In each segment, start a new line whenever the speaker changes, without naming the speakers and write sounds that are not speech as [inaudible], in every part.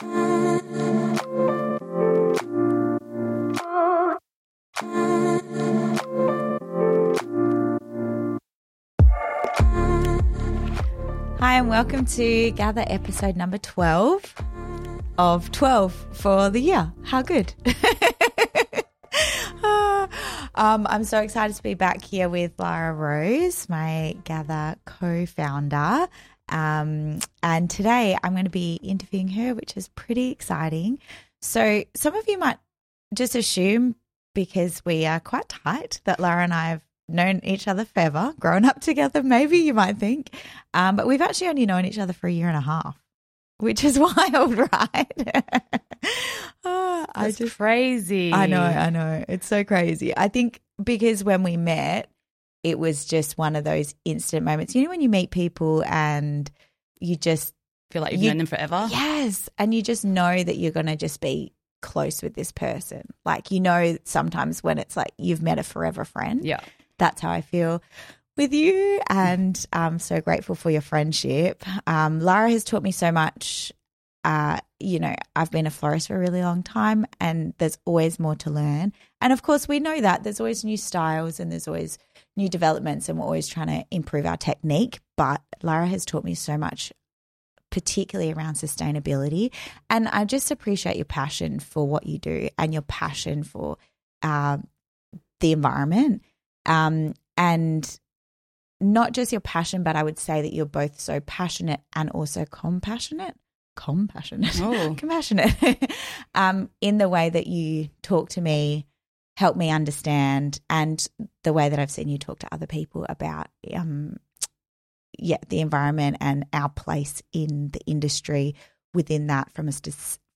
Hi, and welcome to Gather episode number 12 of 12 for the year. How good! [laughs] um, I'm so excited to be back here with Lara Rose, my Gather co founder. Um, and today I'm going to be interviewing her, which is pretty exciting. So, some of you might just assume because we are quite tight that Lara and I have known each other forever, grown up together, maybe you might think. Um, but we've actually only known each other for a year and a half, which is [laughs] wild, right? oh, [laughs] I just
crazy.
I know, I know. It's so crazy. I think because when we met, it was just one of those instant moments. You know, when you meet people and you just,
feel like you've
You-
known them forever.
yes, and you just know that you're going to just be close with this person. Like, you know, sometimes when it's like you've met a forever friend.
Yeah.
That's how I feel with you. And I'm so grateful for your friendship. Um, Lara has taught me so much. Uh, you know, I've been a florist for a really long time and there's always more to learn. And of course, we know that there's always new styles and there's always new developments, and we're always trying to improve our technique. But Lara has taught me so much, particularly around sustainability. And I just appreciate your passion for what you do and your passion for uh, the environment. Um, and not just your passion, but I would say that you're both so passionate and also compassionate. Compassionate,
Oh. [laughs]
compassionate, [laughs] um, in the way that you talk to me, help me understand, and the way that I've seen you talk to other people about, um, yeah, the environment and our place in the industry within that from a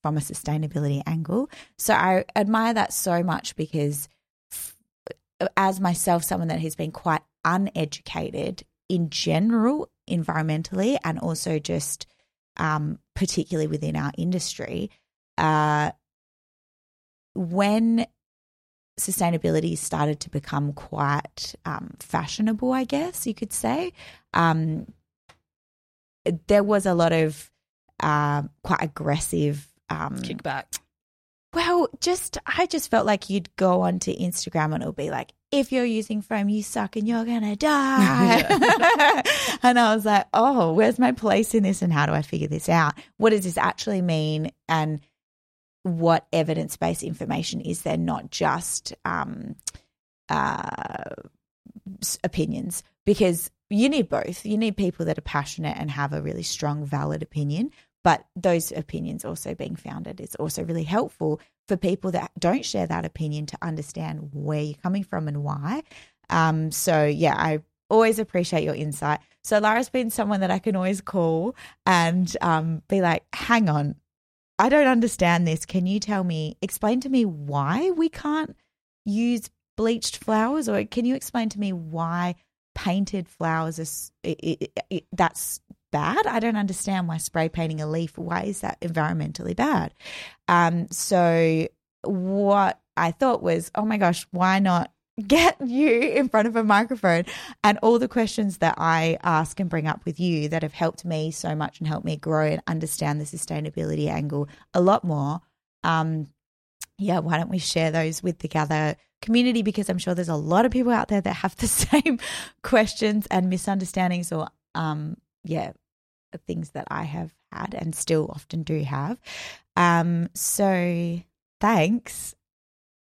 from a sustainability angle. So I admire that so much because as myself, someone that has been quite uneducated in general, environmentally, and also just um, particularly within our industry, uh, when sustainability started to become quite um, fashionable, I guess you could say, um, there was a lot of uh, quite aggressive. Um,
Kickback.
well, just I just felt like you'd go onto Instagram and it'll be like, if you're using foam, you suck and you're gonna [laughs] die. [laughs] and I was like, oh, where's my place in this and how do I figure this out? What does this actually mean? And what evidence based information is there, not just um, uh, opinions? Because you need both. You need people that are passionate and have a really strong, valid opinion. But those opinions also being founded is also really helpful for people that don't share that opinion to understand where you're coming from and why. Um, so, yeah, I always appreciate your insight. So, Lara's been someone that I can always call and um, be like, hang on, I don't understand this. Can you tell me, explain to me why we can't use bleached flowers? Or can you explain to me why painted flowers it, that's bad? I don't understand why spray painting a leaf, why is that environmentally bad? Um, so what I thought was, oh my gosh, why not [laughs] get you in front of a microphone and all the questions that I ask and bring up with you that have helped me so much and helped me grow and understand the sustainability angle a lot more. Um, yeah, why don't we share those with the Gather community? Because I'm sure there's a lot of people out there that have the [laughs] same questions and misunderstandings or, um, yeah, things that I have had and still often do have. Um, so thanks.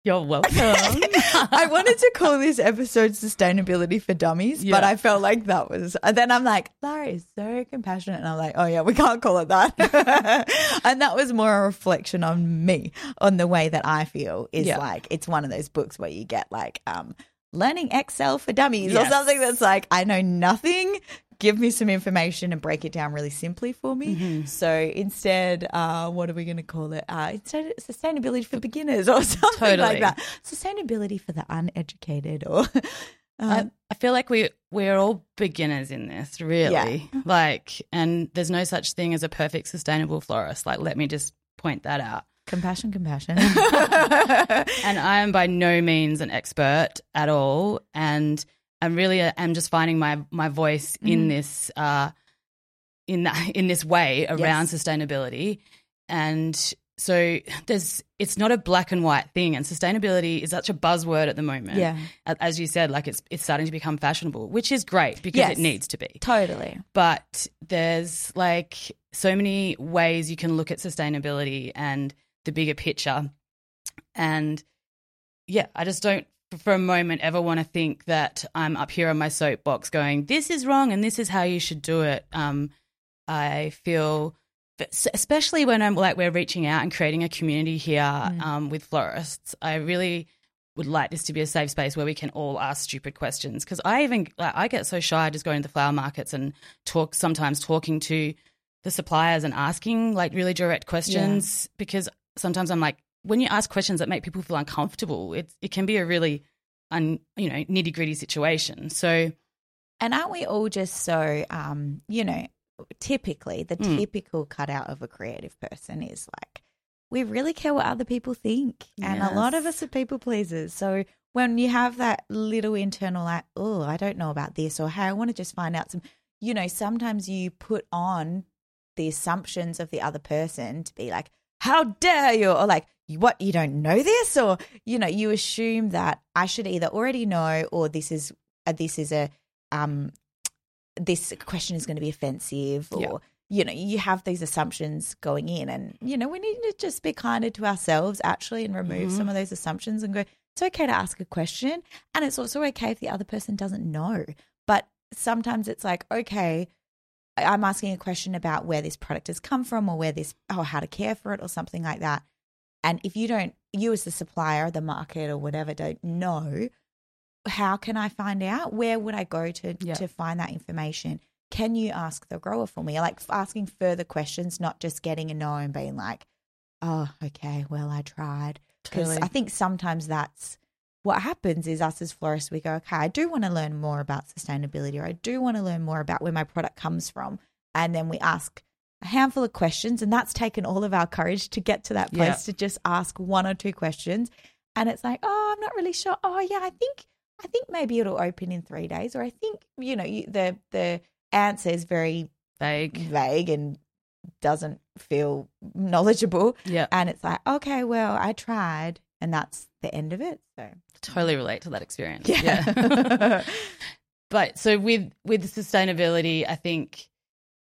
You're welcome. [laughs]
I wanted to call this episode Sustainability for Dummies, but I felt like that was, and then I'm like, Lara is so compassionate. And I'm like, oh yeah, we can't call it that. [laughs] and that was more a reflection on me, on the way that I feel is
Yeah.
like, it's one of those books where you get like, um, learning Excel for dummies or something that's like, I know nothing. Give me some information and break it down really simply for me.
Mm-hmm.
So instead, uh, what are we going to call it? Uh, instead, sustainability for beginners or [laughs] something
Totally.
like that. Sustainability for the uneducated, or [laughs]
I,
um,
I feel like we we're all beginners in this, really. [laughs] Like, and there's no such thing as a perfect sustainable florist. Like, let me just point that out.
compassion, compassion.
And I am by no means an expert at all, and I'm really am just finding my my voice in this uh in that [laughs] in this way around sustainability. and so there's it's not a black and white thing and sustainability is such a buzzword at the moment
Yeah.
As you said like it's it's starting to become fashionable which is great because
Yes.
it needs to be
Totally.
but there's like so many ways you can look at sustainability and the bigger picture and yeah i just don't for a moment ever want to think that i'm up here on my soapbox going this is wrong and this is how you should do it. Um i feel especially when i'm like we're reaching out and creating a community here um, with florists i really would like this to be a safe space where we can all ask stupid questions. Because I even like, I get so shy just going to the flower markets and talk sometimes talking to the suppliers and asking like really direct questions because sometimes I'm like when you ask questions that make people feel uncomfortable it it can be a really un, you know nitty gritty situation so
And aren't we all just so, um, you know, typically the
Mm.
typical cutout of a creative person is like, we really care what other people think. And a lot of us are people pleasers. So when you have that little internal, like, oh, I don't know about this, or hey, I want to just find out some, you know, sometimes you put on the assumptions of the other person to be like, how dare you? Or like, what, you don't know this? Or, you know, you assume that I should either already know or this is, uh, this is a, um, this question is going to be offensive or,
Yeah.
you know, you have these assumptions going in and, you know, we need to just be kinder to ourselves actually and remove some of those assumptions and go, it's okay to ask a question. And it's also okay if the other person doesn't know. But sometimes it's like, okay, I'm asking a question about where this product has come from or where this, or how to care for it or something like that. And if you don't, you as the supplier, the market or whatever, don't know, how can I find out? Where would I go to
Yeah.
to find that information? Can you ask the grower for me? Like asking further questions, not just getting a no and being like, oh, okay, well, I tried. Because
Totally.
I think sometimes that's what happens is us as florists, we go, okay, I do want to learn more about sustainability or I do want to learn more about where my product comes from. And then we ask a handful of questions, and that's taken all of our courage to get to that place
Yeah.
to just ask one or two questions. And it's like, oh, I'm not really sure. Oh, yeah, I think I think maybe it'll open in three days, or I think you know you, the the answer is very
vague
vague and doesn't feel knowledgeable.
yeah
And it's like, okay, well, I tried, and that's the end of it. So
totally relate to that experience
yeah, [laughs]
but so with with sustainability i think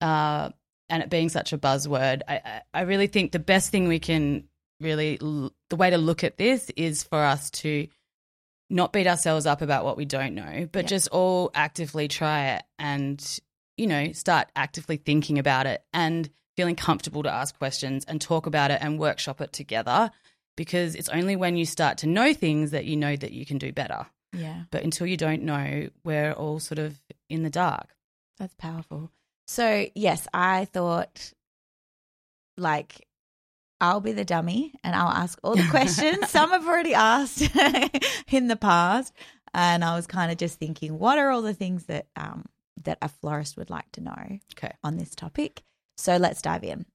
uh and it being such a buzzword i i I really think the best thing we can really the way to look at this is for us to not beat ourselves up about what we don't know but
Yeah.
just all actively try it and you know start actively thinking about it and feeling comfortable to ask questions and talk about it and workshop it together because it's only when you start to know things that you know that you can do better
yeah,
but until you don't know, we're all sort of in the dark.
that's powerful. So yes, I thought like I'll be the dummy and I'll ask all the [laughs] questions. Some I've already asked [laughs] in the past, and I was kind of just thinking, what are all the things that um that a florist would like to know?
Okay.
on this topic. So let's dive in.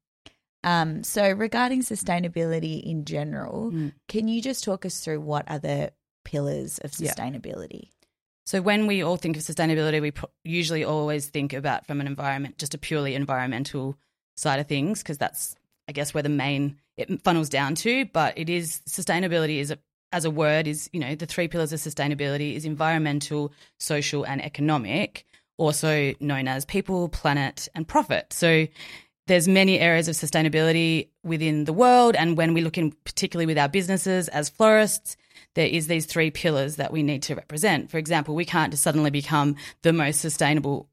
Um, so regarding sustainability in general,
Mm.
can you just talk us through what are the pillars of
Yeah.
sustainability?
So when we all think of sustainability, we usually always think about from an environment, just a purely environmental side of things, because that's, I guess, where the main it funnels down to. But it is sustainability is a, as a word is you know the three pillars of sustainability is environmental, social, and economic, also known as people, planet, and profit. So there's many areas of sustainability within the world and when we look in particularly with our businesses as florists there is these three pillars that we need to represent. For example we can't just suddenly become the most sustainable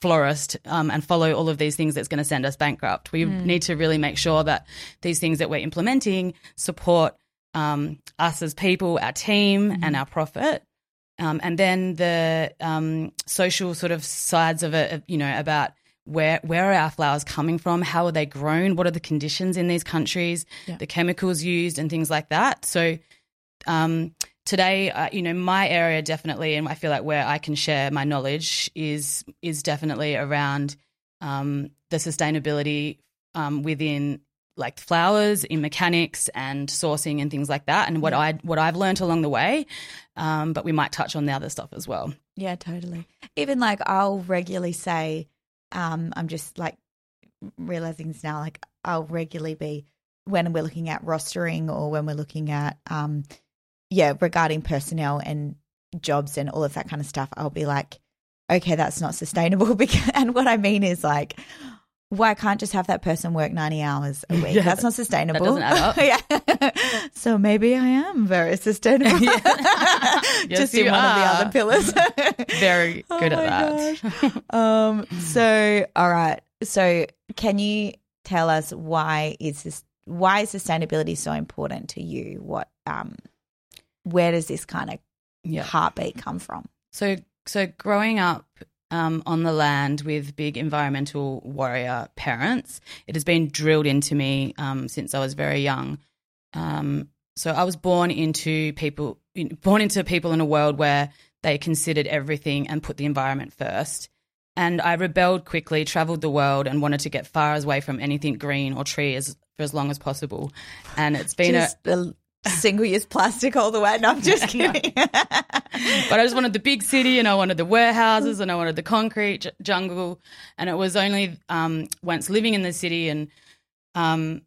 florist um, and follow all of these things that's going to send us bankrupt. We need to really make sure that these things that we're implementing support um, us as people our team and our profit. Um, and then the um, social sort of sides of it, you know, about where where are our flowers coming from? How are they grown? What are the conditions in these countries?
Yeah.
The chemicals used and things like that. So um, today, uh, you know, my area definitely, and I feel like where I can share my knowledge is is definitely around um, the sustainability um, within like flowers in mechanics and sourcing and things like that and what I what I've learned along the way um, but we might touch on the other stuff as well
Yeah, totally. Even like I'll regularly say, um, I'm just like realizing this now, like I'll regularly be when we're looking at rostering or when we're looking at um yeah regarding personnel and jobs and all of that kind of stuff i'll be like okay that's not sustainable [laughs] because and what i mean is like why can't just have that person work 90 hours a week?
Yeah,
that's not [laughs] sustainable.
up. [laughs]
yeah. So maybe i am very sustainable. [laughs]
Yes,
just in one of the other pillars.
Very
Oh
good
my
at that.
um so all right. So can you tell us why is this why is sustainability so important to you? What um where does this kind of
yeah.
heartbeat come from?
So, so growing up um, on the land with big environmental warrior parents, it has been drilled into me um, since I was very young. Um, so I was born into people, born into people in a world where they considered everything and put the environment first. And I rebelled quickly, traveled the world, and wanted to get far away from anything green or tree as for as long as possible. And it's been a
just the single use plastic all the way no i'm just [laughs] kidding [laughs]
but I just wanted the big city and I wanted the warehouses and I wanted the concrete j- jungle. And it was only um, once living in the city and um,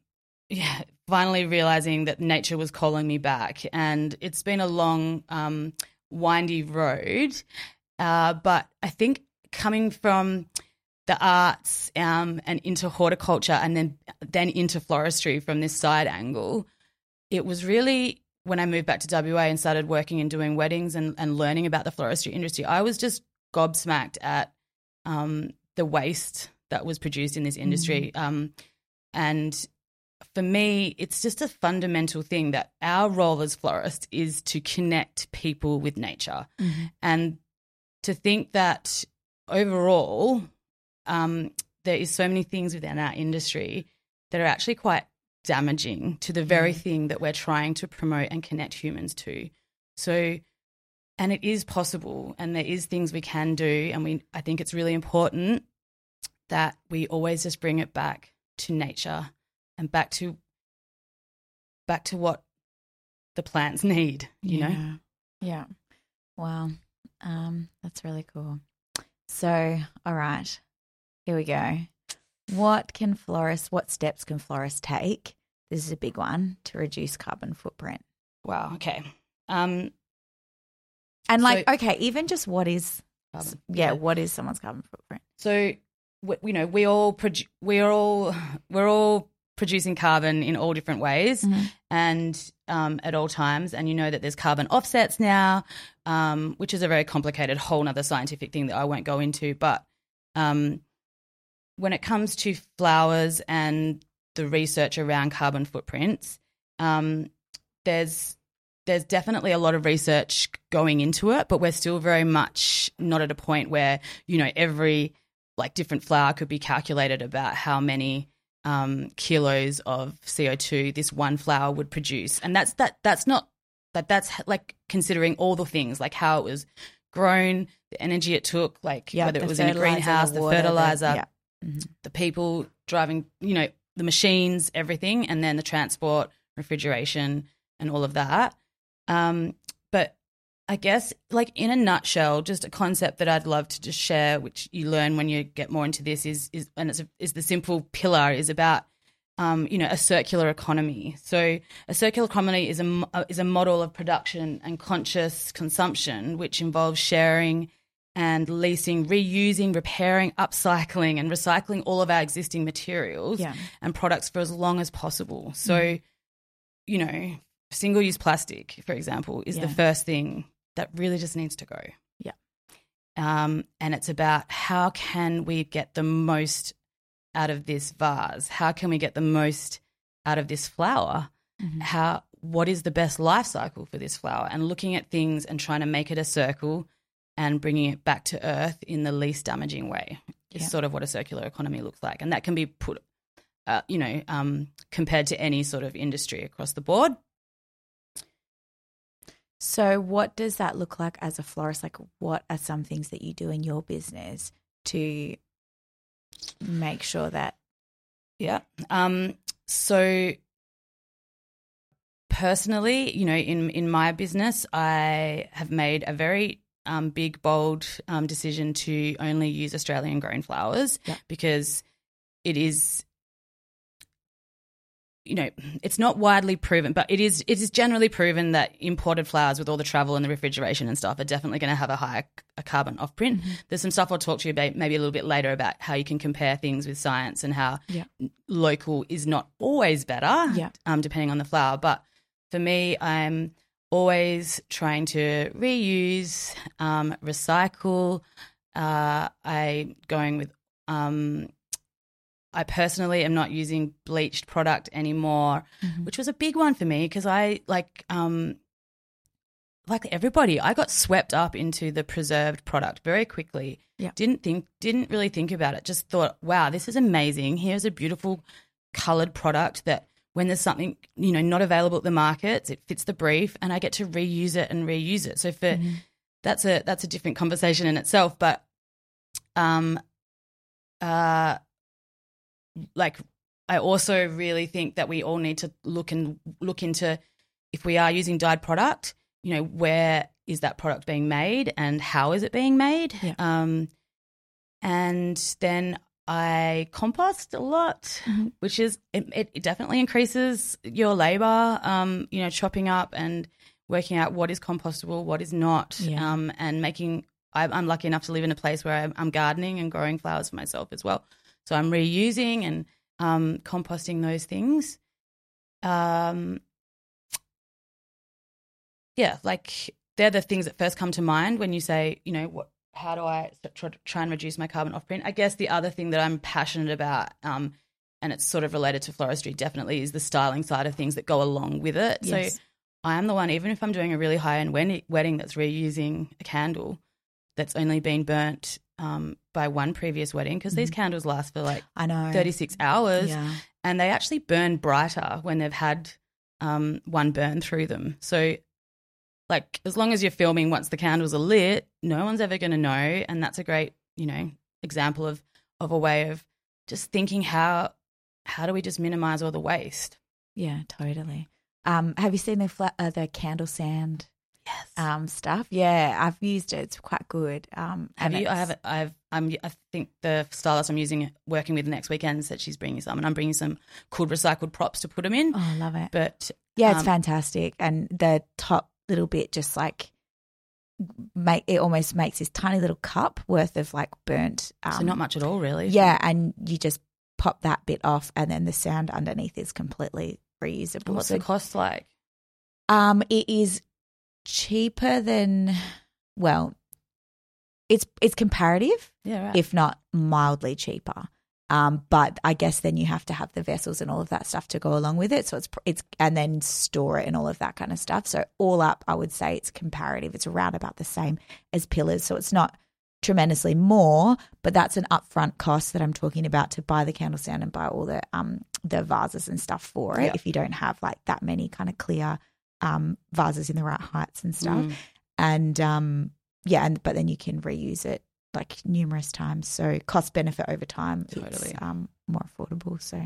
yeah, finally realizing that nature was calling me back. And it's been a long, um, windy road. Uh, but I think coming from the arts um, and into horticulture and then then into floristry from this side angle, it was really when I moved back to WA and started working and doing weddings and, and learning about the floristry industry, I was just gobsmacked at um, the waste that was produced in this industry. Um, and for me, it's just a fundamental thing that our role as florists is to connect people with nature. And to think that overall, um, there is so many things within our industry that are actually quite damaging to the very thing that we're trying to promote and connect humans to. So, and it is possible, and there is things we can do, and we. I think it's really important that we always just bring it back to nature and back to back to what the plants need. You know.
yeah. yeah wow um that's really cool so all right here we go what can florists what steps can florists take this is a big one to reduce carbon footprint
Wow. Okay. Um.
and like
So-
okay even just what is
carbon-
yeah what is someone's carbon footprint
So, we, you know, we all produ- we're all we're all producing carbon in all different ways and um, at all times. And you know that there's carbon offsets now, um, which is a very complicated whole nother scientific thing that I won't go into. But um, when it comes to flowers and the research around carbon footprints, um, there's there's definitely a lot of research going into it, but we're still very much not at a point where you know every like different flower could be calculated about how many um, kilos of CO two this one flower would produce, and that's that that's not that that's like considering all the things like how it was grown, the energy it took, like
yeah
whether it was in a greenhouse, the,
water,
fertilizer,
yeah Mhm.
the people driving, you know, the machines, everything, and then the transport, refrigeration, and all of that. Um, but I guess, like in a nutshell, just a concept that I'd love to just share, which you learn when you get more into this, is is and it's a, is the simple pillar is about. Um, you know, a circular economy. So, a circular economy is a is a model of production and conscious consumption, which involves sharing and leasing, reusing, repairing, upcycling, and recycling all of our existing materials
Yeah.
and products for as long as possible. So, you know, single use plastic, for example, is
Yeah.
the first thing that really just needs to go.
Yeah.
Um, and it's about how can we get the most out of this vase? How can we get the most out of this flower?
Mhm.
How what is the best life cycle for this flower? And looking at things and trying to make it a circle and bringing it back to earth in the least damaging way is
Yeah.
sort of what a circular economy looks like, and that can be put, uh, you know, um, compared to any sort of industry across the board.
So, what does that look like as a florist? Like, what are some things that you do in your business to make sure that?
Yeah. Um, so personally, you know, in in my business, I have made a very um, big, bold um, decision to only use Australian grown flowers
Yeah.
because it is you know, it's not widely proven, but it is it is generally proven that imported flowers with all the travel and the refrigeration and stuff are definitely going to have a higher a carbon offprint.
Mm-hmm.
There's some stuff I'll talk to you about maybe a little bit later about how you can compare things with science and how
Yeah.
local is not always better,
Yeah.
um, depending on the flower. But for me, I'm always trying to reuse, um, recycle. Uh, I going with um, I personally am not using bleached product anymore,
Mm-hmm.
which was a big one for me because I like um like everybody, I got swept up into the preserved product very quickly.
Yeah.
Didn't think didn't really think about it. Just thought, wow, this is amazing. Here's a beautiful colored product that when there's something, you know, not available at the markets, it fits the brief and I get to reuse it and reuse it. So for that's a that's a different conversation in itself, but um uh like I also really think that we all need to look and look into if we are using dyed product, you know, where is that product being made and how is it being made?
Yeah.
Um, and then I compost a lot,
Mhm.
which is it, it definitely increases your labor. Um, you know, chopping up and working out what is compostable, what is not,
Yeah.
um, and making. I, I'm lucky enough to live in a place where I'm, I'm gardening and growing flowers for myself as well. So I'm reusing and um, composting those things. Um, yeah, like they're the things that first come to mind when you say, you know, what? How do I try, and reduce my carbon footprint? I guess the other thing that I'm passionate about, um, and it's sort of related to floristry, definitely is the styling side of things that go along with it.
Yes.
So I am the one, even if I'm doing a really high end wedding that's reusing a candle that's only been burnt um, by one previous wedding, because these candles last for like
I know.
36 hours
Yeah.
and they actually burn brighter when they've had um, one burn through them. So, like, as long as you're filming once the candles are lit, no one's ever going to know. And that's a great, you know, example of of a way of just thinking how how do we just minimize all the waste?
Yeah, totally. Um, have you seen the fla- uh, the candle sand
Yes.
um stuff? Yeah, I've used it. It's quite good. Um,
have you? I haven't. I've. I'm. I think the stylist I'm using, working with next weekend, said she's bringing some, and I'm bringing some cool recycled props to put them in.
Oh, I love it.
But
Yeah, it's
um,
fantastic. And the top little bit just like make it almost makes this tiny little cup worth of like burnt. Um,
so not much at all, really.
Yeah, and you just pop that bit off, and then the sand underneath is completely reusable.
And what's
So,
the cost like?
um, it is cheaper than well, it's it's comparative,
Yeah, right.
if not mildly cheaper. Um, but I guess then you have to have the vessels and all of that stuff to go along with it. So it's it's and then store it and all of that kind of stuff. So all up, I would say it's comparative. It's around about the same as pillars. So it's not tremendously more, but that's an upfront cost that I'm talking about to buy the candle sand and buy all the um the vases and stuff for it.
Yeah.
If you don't have like that many kind of clear um vases in the right heights and stuff
Mm.
and um yeah and but then you can reuse it like numerous times so cost benefit over time
Totally.
it's um more affordable so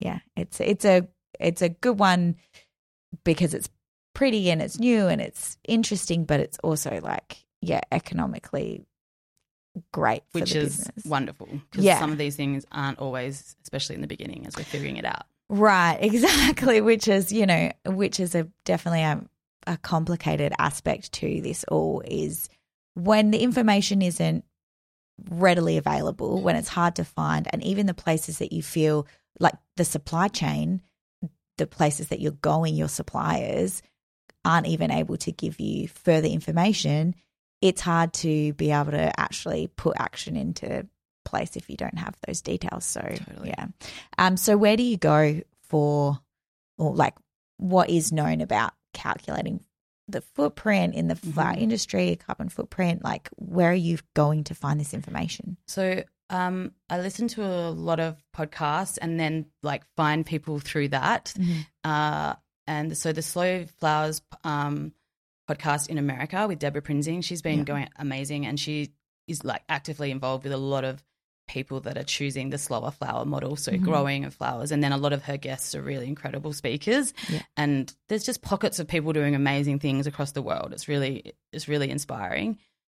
yeah it's it's a it's a good one because it's pretty and it's new and it's interesting but it's also like yeah economically great for
which
the
is
business.
wonderful because
Yeah.
some of these things aren't always, especially in the beginning as we're figuring it out.
Right, [laughs] exactly. Which is, you know, which is a definitely a, a complicated aspect to this all is when the information isn't readily available, when it's hard to find, and even the places that you feel like the supply chain, the places that you're going, your suppliers aren't even able to give you further information, it's hard to be able to actually put action into place if you don't have those details. So,
Totally.
yeah. Um, so where do you go for, or like, what is known about calculating the footprint in the flower
Mhm.
industry, carbon footprint? Like, where are you going to find this information?
So um, I listen to a lot of podcasts and then like find people through that. Uh, and so the Slow Flowers um, podcast in America with Debra Prinzing, she's been
Yeah.
going amazing and she is like actively involved with a lot of people that are choosing the slower flower model, so
Mhm.
growing of flowers. And then a lot of her guests are really incredible speakers.
Yeah.
And there's just pockets of people doing amazing things across the world. It's really it's really inspiring.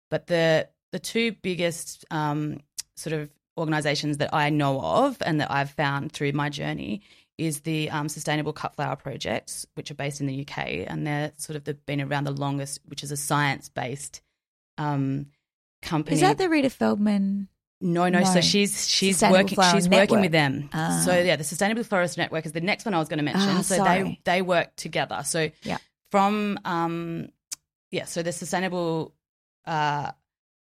But the the two biggest um, sort of organizations that I know of and that I've found through my journey is the um, Sustainable Cut Flower Projects, which are based in the UK, and they're sort of the, been around the longest, which is a science based um, company.
Is that the Rita Feldmann?
No, no.
No.
So she's she's working she's working with them.
Ah.
So yeah, the Sustainable Floristry Network is the next one I was going to mention.
Ah,
so
sorry.
they they work together. So
Yeah.
from um yeah, so the Sustainable uh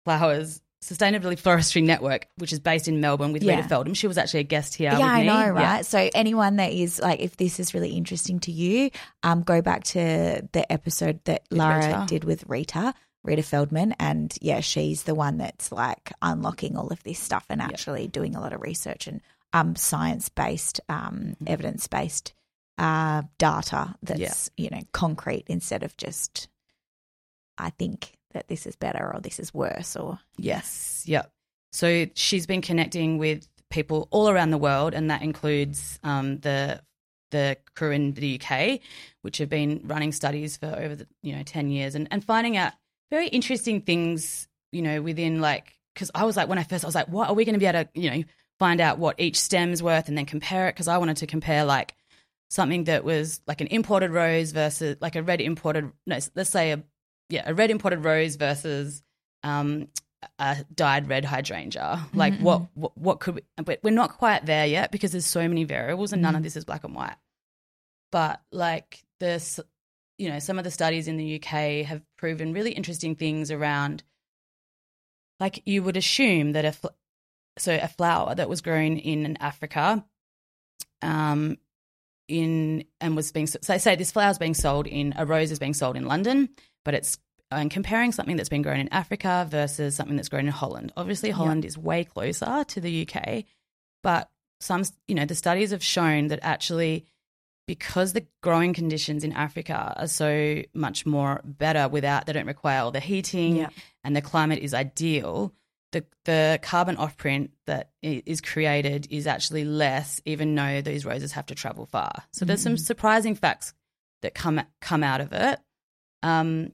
Flowers Sustainability Floristry Network, which is based in Melbourne with
Yeah.
Rita Feldmann. She was actually a guest here.
yeah, I know,
Yeah.
right? So anyone that is like, if this is really interesting to you, um, go back to the episode that Lara did with Rita, Rita Feldmann, and yeah, she's the one that's like unlocking all of this stuff and actually doing a lot of research and um, science based, um,
Mm-hmm.
evidence based uh, data that's you know concrete instead of just, I think that this is better or this is worse or
Yes. Yep. So she's been connecting with people all around the world, and that includes um, the the crew in the UK, which have been running studies for over the you know ten years, and and finding out very interesting things. You know, within like because I was like when I first I was like, what are we going to be able to you know find out what each stem's worth and then compare it? Because I wanted to compare like something that was like an imported rose versus like a red imported no let's say a yeah a red imported rose versus um a dyed red hydrangea. Mm-hmm, like mm-hmm. what, what what could we, but we're not quite there yet because there's so many variables and none of mm-hmm. this is black and white. But like this you know some of the studies in the UK have proven really interesting things around like you would assume that a fl- so a flower that was grown in Africa um in and was being so say this flower is being sold in a rose is being sold in London but it's and comparing something that's been grown in Africa versus something that's grown in Holland. Obviously Holland is way closer to the UK but some you know the studies have shown that actually because the growing conditions in Africa are so much more better without they don't require all the heating
Yeah.
and the climate is ideal the the carbon offprint that is created is actually less even though these roses have to travel far so there's some surprising facts that come come out of it um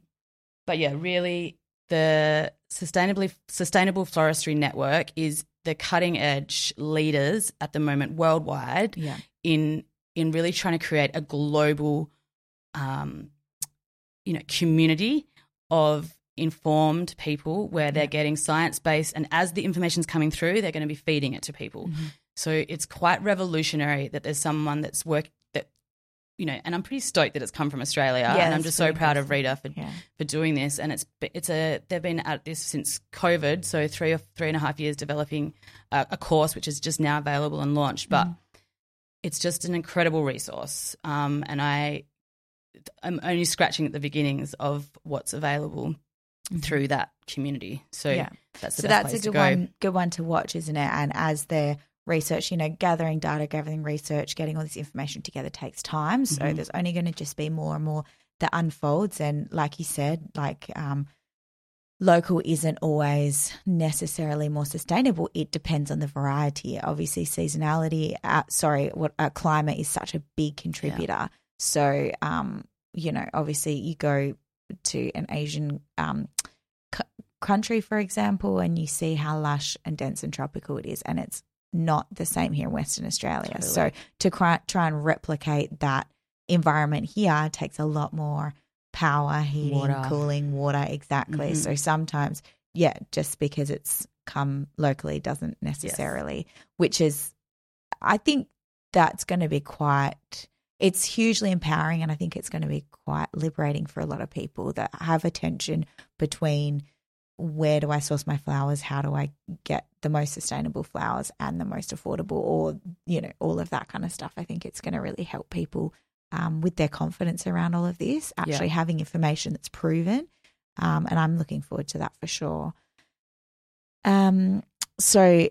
but yeah really the sustainably sustainable floristry network is the cutting edge leaders at the moment worldwide
yeah.
in in really trying to create a global um, you know community of informed people where they're getting science based and as the information's coming through they're going to be feeding it to people. So it's quite revolutionary that there's someone that's work that you know and i'm pretty stoked that it's come from australia
Yeah,
and i'm just so proud of rita for
Yeah.
for doing this and it's it's a they've been at this since covid so three or three and a half years developing a, a course which is just now available and launched but it's just an incredible resource um, and i i'm only scratching at the beginnings of what's available through that community. So
Yeah.
that's
so that's a good
go.
one good one to watch isn't it? And as they're research you know gathering data gathering research getting all this information together takes time. So
Mm-hmm.
there's only going to just be more and more that unfolds. And like you said like um local isn't always necessarily more sustainable. It depends on the variety. Obviously seasonality uh, sorry what uh, climate is such a big contributor. So um you know obviously you go to an asian um c- country, for example, and you see how lush and dense and tropical it is, and it's not the same here in Western Australia. So to cry, try and replicate that environment here takes a lot more power, heating,
Water.
cooling, water. Exactly.
Mhm.
So sometimes, yeah, just because it's come locally doesn't necessarily, which is, I think that's going to be quite. It's hugely empowering, and I think it's going to be quite liberating for a lot of people that have a tension between where do I source my flowers? How do I get the most sustainable flowers and the most affordable, or you know, all of that kind of stuff? I think it's going to really help people um, with their confidence around all of this. Actually, having information that's proven, um, and I'm looking forward to that for sure. Um, so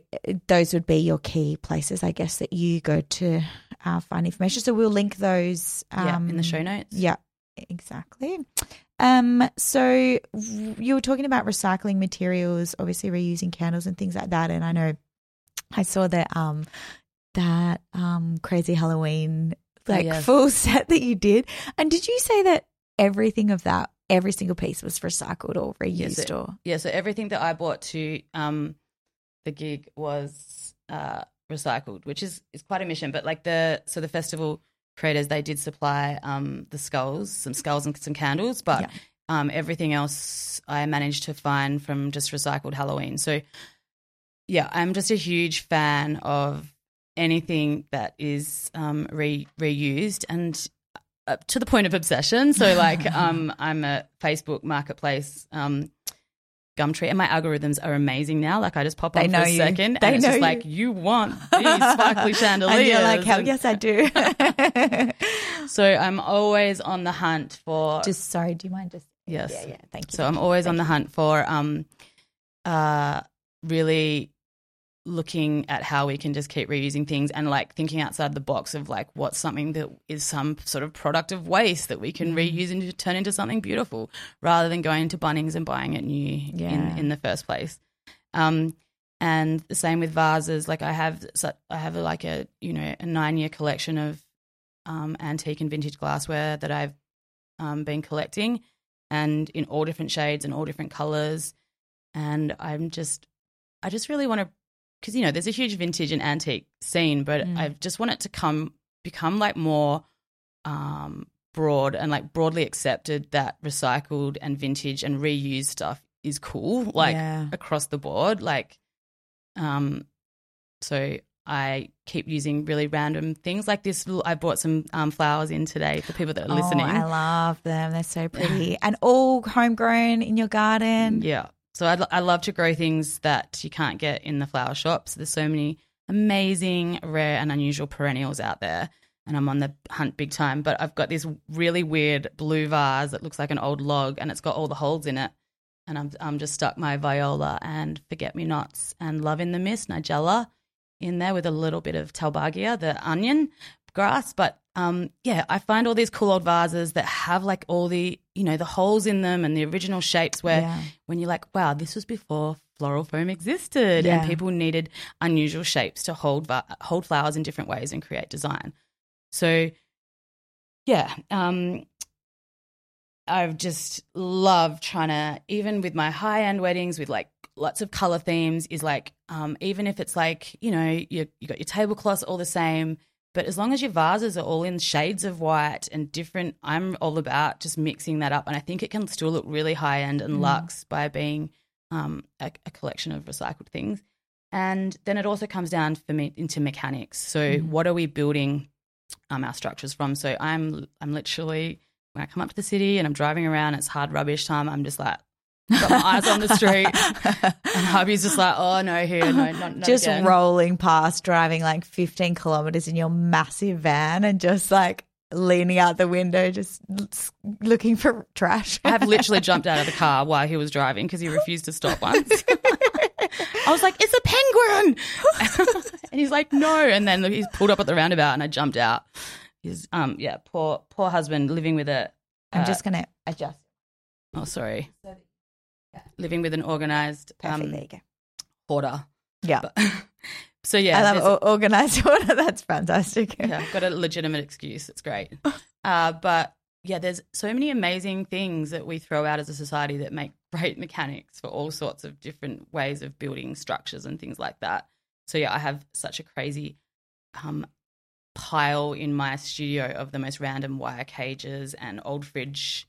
those would be your key places, I guess, that you go to uh, find information. So we'll link those
yeah
um,
in the show notes
yeah, exactly. Um, so you were talking about recycling materials, obviously reusing candles and things like that. And I know I saw that um that um crazy Halloween like
yes.
full [laughs] set that you did. And did you say that everything of that, every single piece was recycled or reused
Yes, it-
or
yeah so everything that i bought to um the gig was uh recycled, which is is quite a mission. But like the so the festival creators, they did supply um, the skulls, some skulls and some candles, but
Yeah.
um, everything else I managed to find from just recycled Halloween. So yeah, I'm just a huge fan of anything that is um, re- reused and uh, to the point of obsession. So like [laughs] um, I'm a Facebook marketplace. Um, Gumtree and my algorithms are amazing now. Like I just pop
They
on for a
you.
second,
They
and it's just
you.
like you want these sparkly [laughs] chandeliers.
and you're like, hell yes, I do. [laughs]
So I'm always on the hunt for
just sorry, do you mind just?
Yes.
Yeah, yeah. Thank you.
So I'm always on the hunt for um, uh, really looking at how we can just keep reusing things and like thinking outside the box of like what's something that is some sort of product of waste that we can
Mm.
reuse and turn into something beautiful rather than going to Bunnings and buying it new
Yeah.
in, in the first place. Um, and the same with vases. Like I have, I have like a you know a nine year collection of um, antique and vintage glassware that I've um, been collecting, and in all different shades and all different colors. And I'm just, I just really want to, because you know, there's a huge vintage and antique scene, but
Mm.
I just want it to come become like more um, broad and like broadly accepted that recycled and vintage and reused stuff is cool, like
Yeah.
across the board. Like, um, so I keep using really random things like this. little- I bought some um, flowers in today for people that are listening.
Oh, I love them. They're so [laughs] pretty and all homegrown in your garden.
Yeah. So I, I love to grow things that you can't get in the flower shops. There's so many amazing, rare, and unusual perennials out there. And I'm on the hunt big time. But I've got this really weird blue vase that looks like an old log and it's got all the holes in it. And I'm, I'm just stuck my viola and forget me nots and love in the mist, Nigella, in there with a little bit of tulbaghia, the onion grass. But um, yeah, I find all these cool old vases that have like all the, you know, the holes in them and the original shapes where
Yeah.
when you're like, wow, this was before floral foam existed
Yeah.
and people needed unusual shapes to hold va- hold flowers in different ways and create design. So yeah, um I've just loved trying to even with my high end weddings with like lots of color themes is like um even if it's like, you know, you you got your tablecloths all the same, but as long as your vases are all in shades of white and different, I'm all about just mixing that up. And I think it can still look really high end and luxe by being um, a, a collection of recycled things. And then it also comes down for me into mechanics. So what are we building um, our structures from? So I'm I'm literally when I come up to the city and I'm driving around, it's hard rubbish time. I'm just like got my eyes on the street, [laughs] and hubby's just like, oh no, here, no, not, not
just
again.
rolling past, driving like 15 kilometers in your massive van and just like leaning out the window, just looking for trash.
I have literally [laughs] jumped out of the car while he was driving because he refused to stop once. [laughs] I was like, "It's a penguin," and he's like, "No." And then he's pulled up at the roundabout, and I jumped out. He's um yeah, poor poor husband living with a.
I'm
uh,
just going to adjust.
oh sorry, living with an organized
Perfect.
um
there you go.
hoarder.
Yeah.
But, [laughs] so yeah,
I love o- organized [laughs] order. That's fantastic.
yeah, I've got a legitimate excuse. It's great. [laughs] Uh, but yeah, there's so many amazing things that we throw out as a society that make great mechanics for all sorts of different ways of building structures and things like that. So yeah, I have such a crazy um, pile in my studio of the most random wire cages and old fridge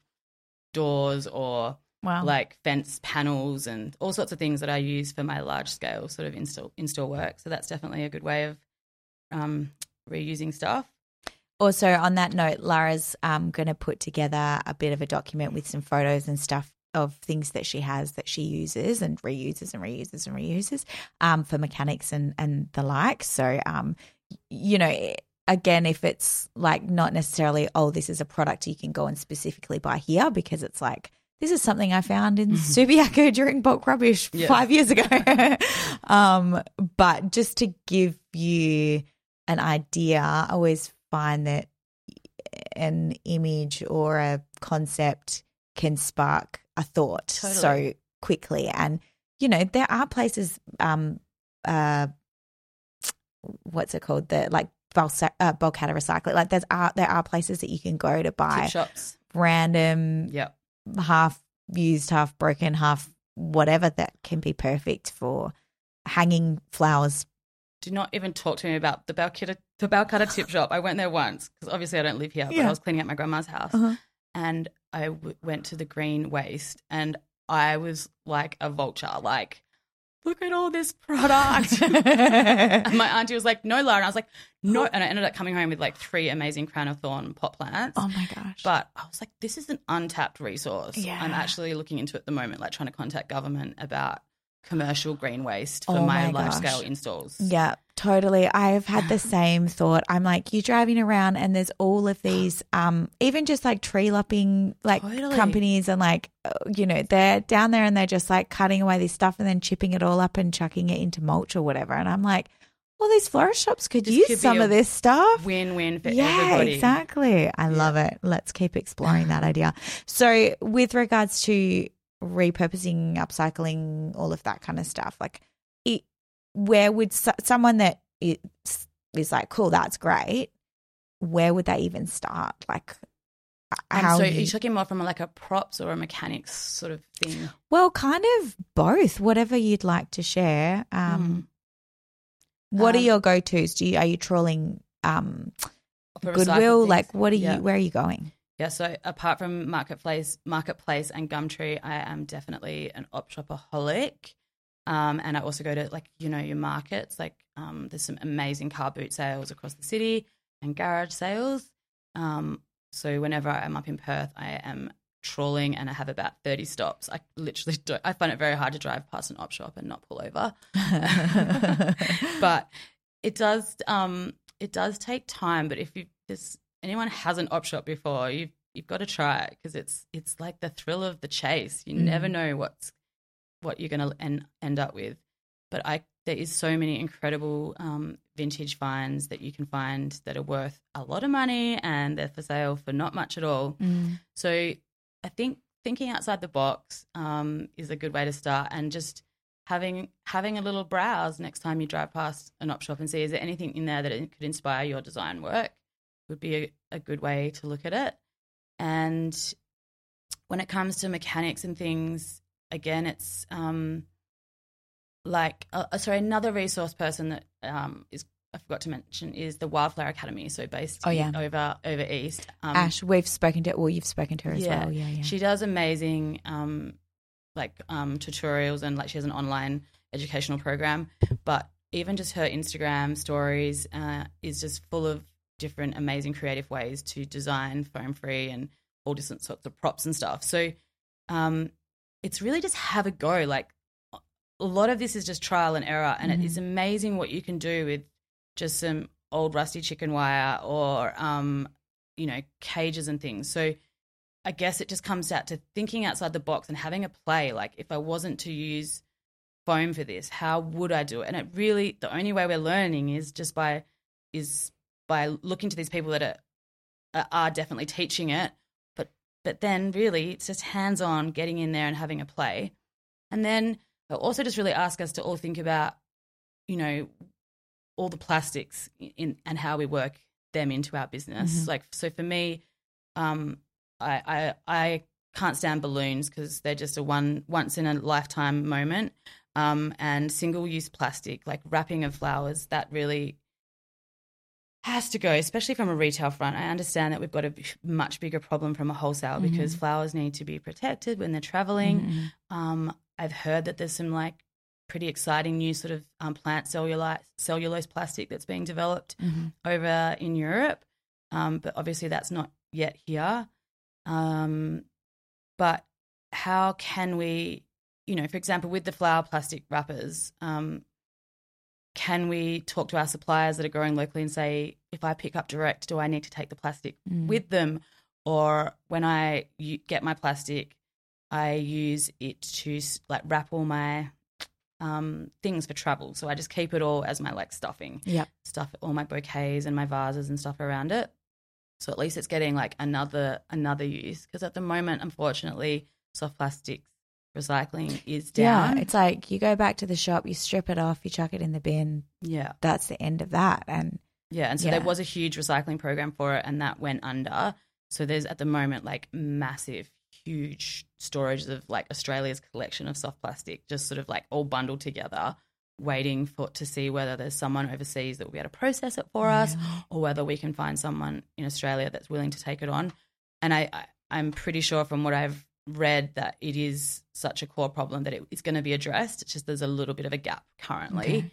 doors or
Wow.
like fence panels and all sorts of things that I use for my large scale sort of install install work. So that's definitely a good way of um, reusing stuff.
Also, on that note, Lara's um, going to put together a bit of a document with some photos and stuff of things that she has that she uses and reuses and reuses and reuses um, for mechanics and, and the like. So, um, you know, again, if it's like not necessarily, oh, this is a product you can go and specifically buy here because it's like, this is something I found in Subiaco [laughs] during bulk rubbish
Yeah.
five years ago. [laughs] um, but just to give you an idea, I always find that an image or a concept can spark a thought so quickly. And, you know, there are places, um, uh, what's it called? The like Balsa- uh, Balcatta Recycling. Like there's are, there are places that you can go to buy
shops.
random
Yep.
Half used, half broken, half whatever that can be perfect for hanging flowers
do not even talk to me about the Balcatta, the Balcatta [laughs] tip shop. I went there once because obviously I don't live here, but
Yeah.
I was cleaning out my grandma's house.
Uh-huh.
And I w- went to the green waste and I was like a vulture, like, look at all this product. [laughs] and my auntie was like, no, Lara. And I was like, no. And I ended up coming home with like three amazing crown of thorn pot plants.
oh my gosh.
But I was like, this is an untapped resource.
Yeah.
I'm actually looking into it at the moment, like trying to contact government about commercial green waste for
Oh
my,
my
large scale installs.
Yeah, totally. I've had the same thought. I'm like, you're driving around and there's all of these, um, even just like tree lopping like
Totally.
companies and like, uh, you know, they're down there and they're just like cutting away this stuff and then chipping it all up and chucking it into mulch or whatever. And I'm like, well, these florist shops could
This
use
could
some of this stuff.
Win win for
yeah,
everybody.
exactly. I love it. Let's keep exploring that idea. So, with regards to repurposing, upcycling, all of that kind of stuff, like, it, where would so- someone that is, is like, cool, that's great, where would they even start? Like,
Um,
how?
so
you-
you're talking more from like a props or a mechanics sort of thing.
well, kind of both. Whatever you'd like to share. Um, What are
Um,
your go tos? Do you are you trawling um, Goodwill? Like, what are
Yeah.
you? Where are you going?
Yeah, so apart from marketplace, marketplace and Gumtree, I am definitely an op shopaholic. Um, and I also go to like you know your markets. Like um, there's some amazing car boot sales across the city and garage sales. Um, so whenever I'm up in Perth, I am trawling and I have about 30 stops. I literally [laughs] do. I find it very hard to drive past an op shop and not pull over. [laughs] [laughs] but it does um it does take time but if you this anyone hasn't op shop before you've you've got to try it because it's it's like the thrill of the chase you
Mm.
never know what's what you're going to end, end up with but i there is so many incredible um, vintage finds that you can find that are worth a lot of money and they're for sale for not much at all
Mm.
so I think thinking outside the box um, is a good way to start, and just having having a little browse next time you drive past an op shop and see is there anything in there that could inspire your design work would be a, a good way to look at it. And when it comes to mechanics and things, again, it's um, like uh, uh, sorry, another resource person that um, is I forgot to mention is the Wildflower Academy, so based
Oh, yeah.
over over east. Um,
Ash, we've spoken to. Well, you've spoken to her as
Yeah.
well. Yeah, yeah.
she does amazing um like um tutorials and like she has an online educational program but even just her instagram stories uh, is just full of different amazing creative ways to design foam free and all different sorts of props and stuff so um it's really just have a go like a lot of this is just trial and error and it
Mhm.
is amazing what you can do with just some old rusty chicken wire or um you know cages and things so I guess it just comes out to thinking outside the box and having a play. Like, if I wasn't to use foam for this, how would I do it? And it really, the only way we're learning is just by is by looking to these people that are are- definitely teaching it. But but then really, it's just hands on, getting in there and having a play. And then also just really ask us to all think about, you know, all the plastics in and how we work them into our business.
Mhm.
Like, so for me, um, I, I I can't stand balloons because they're just a one once in a lifetime moment. Um, and single use plastic, like wrapping of flowers, that really has to go, especially from a retail front. I understand that we've got a much bigger problem from a wholesale because flowers need to be protected when they're traveling.
Mhm.
Um, I've heard that there's some like pretty exciting new sort of um, plant cellulose cellulose plastic that's being developed
Mhm.
over in Europe, um, but obviously that's not yet here. Um, but how can we, you know, for example, with the flower plastic wrappers, um, can we talk to our suppliers that are growing locally and say, if I pick up direct, do I need to take the plastic
Mm.
with them? Or when I get my plastic, I use it to like wrap all my um, things for travel. So I just keep it all as my like stuffing
Yep.
stuff all my bouquets and my vases and stuff around it. So at least it's getting like another another use because at the moment, unfortunately, soft plastics recycling is down.
Yeah, it's like you go back to the shop, you strip it off, you chuck it in the bin.
yeah,
That's the end of that. And
yeah. And so
Yeah.
there was a huge recycling program for it, and that went under. So there's at the moment like massive, huge storage of like Australia's collection of soft plastic, just sort of like all bundled together. waiting for to see whether there's someone overseas that will be able to process it for us, or whether we can find someone in Australia that's willing to take it on. And I, I I'm pretty sure from what I've read that it is such a core problem that it, it's going to be addressed. It's just there's a little bit of a gap currently.
Okay.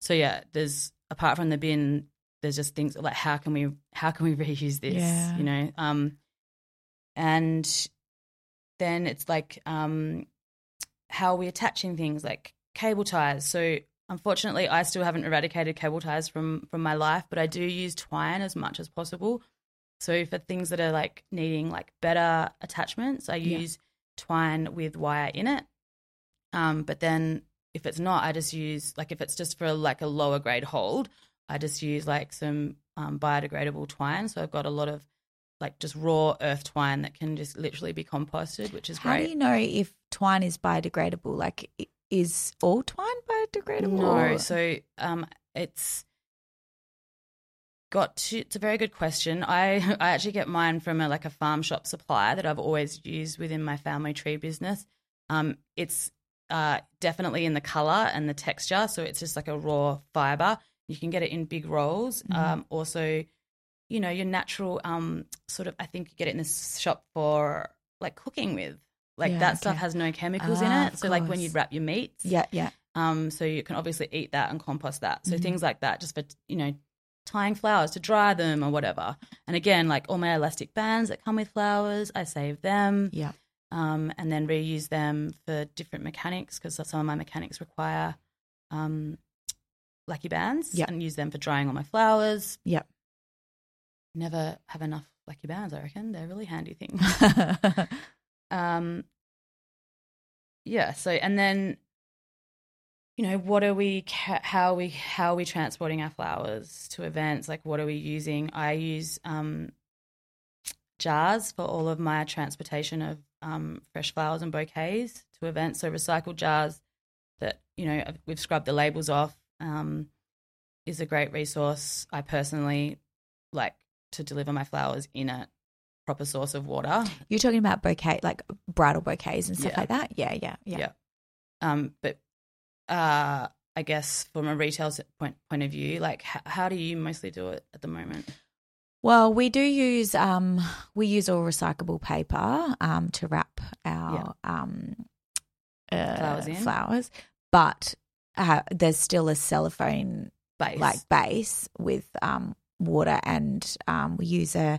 So yeah, there's apart from the bin, there's just things like how can we how can we [laughs] reuse this?
Yeah.
You know, um, and then it's like um, how are we attaching things like cable ties. So unfortunately, I still haven't eradicated cable ties from from my life, but I do use twine as much as possible. So for things that are like needing like better attachments, I
Yeah.
use twine with wire in it. Um, but then if it's not, I just use like if it's just for like a lower grade hold, I just use like some um, biodegradable twine. So I've got a lot of like just raw earth twine that can just literally be composted, which is
How
great.
do you know if twine is biodegradable? Like, is all twine biodegradable?
No, so um, it's got to. It's a very good question. I [laughs] I actually get mine from a like a farm shop supplier that I've always used within my family tree business. Um, it's uh, definitely in the color and the texture, so it's just like a raw fiber. You can get it in big rolls.
Mhm.
Um, also, you know, your natural um sort of. I think you get it in this shop for like cooking with. Like
Yeah,
that stuff has no chemicals in
Ah,
it. So like when
course.
you wrap your meats,
yeah, yeah.
um, so you can obviously eat that and compost that. So
Mhm.
things like that, just for you know, tying flowers to dry them or whatever. And again, like all my elastic bands that come with flowers, I save them,
Yeah.
um, and then reuse them for different mechanics because some of my mechanics require um, lucky bands,
Yep.
and use them for drying all my flowers.
Yep.
Never have enough lucky bands. I reckon they're a really handy thing. [laughs] um yeah so and then you know what are we how are we how are we transporting our flowers to events like what are we using i use um jars for all of my transportation of um, fresh flowers and bouquets to events so recycled jars that you know we've scrubbed the labels off um, is a great resource i personally like to deliver my flowers in a proper source of water
You're talking about bouquet, like bridal bouquets and stuff
Yeah.
like that? Yeah, yeah, yeah.
Yeah. Um, but uh, I guess from a retail point point of view, like h- how do you mostly do it at the moment?
Well, we do use um we use all recyclable paper um to wrap our um uh,
Flowers in?
flowers, but uh, there's still a cellophane
Base.
like base with um water and um we use a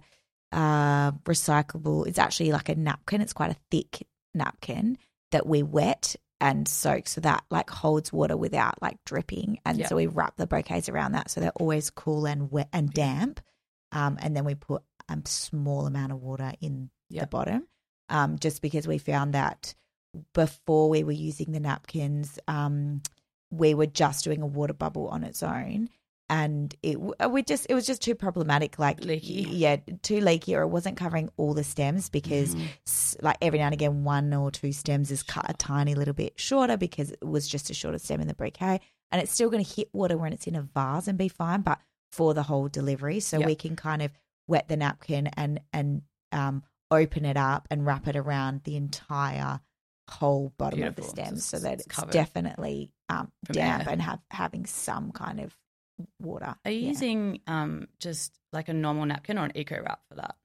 uh recyclable it's actually like a napkin it's quite a thick napkin that we wet and soak so that like holds water without like dripping and
Yeah.
so we wrap the bouquets around that so they're always cool and wet and damp um and then we put a small amount of water in
Yeah.
the bottom um just because we found that before we were using the napkins um we were just doing a water bubble on its own and it uh, we just it was just too problematic like
Leaky.
yeah too leaky or it wasn't covering all the stems because s- like every now and again one or two stems is cut a tiny little bit shorter because it was just a shorter stem in the bouquet and it's still going to hit water when it's in a vase and be fine but for the whole delivery so
Yep.
we can kind of wet the napkin and and um open it up and wrap it around the entire whole bottom of the
Beautiful. So
stem so that
it's
it's, definitely um damp and have having some kind of water
Are you
Yeah.
using um just like a normal napkin or an eco wrap for that?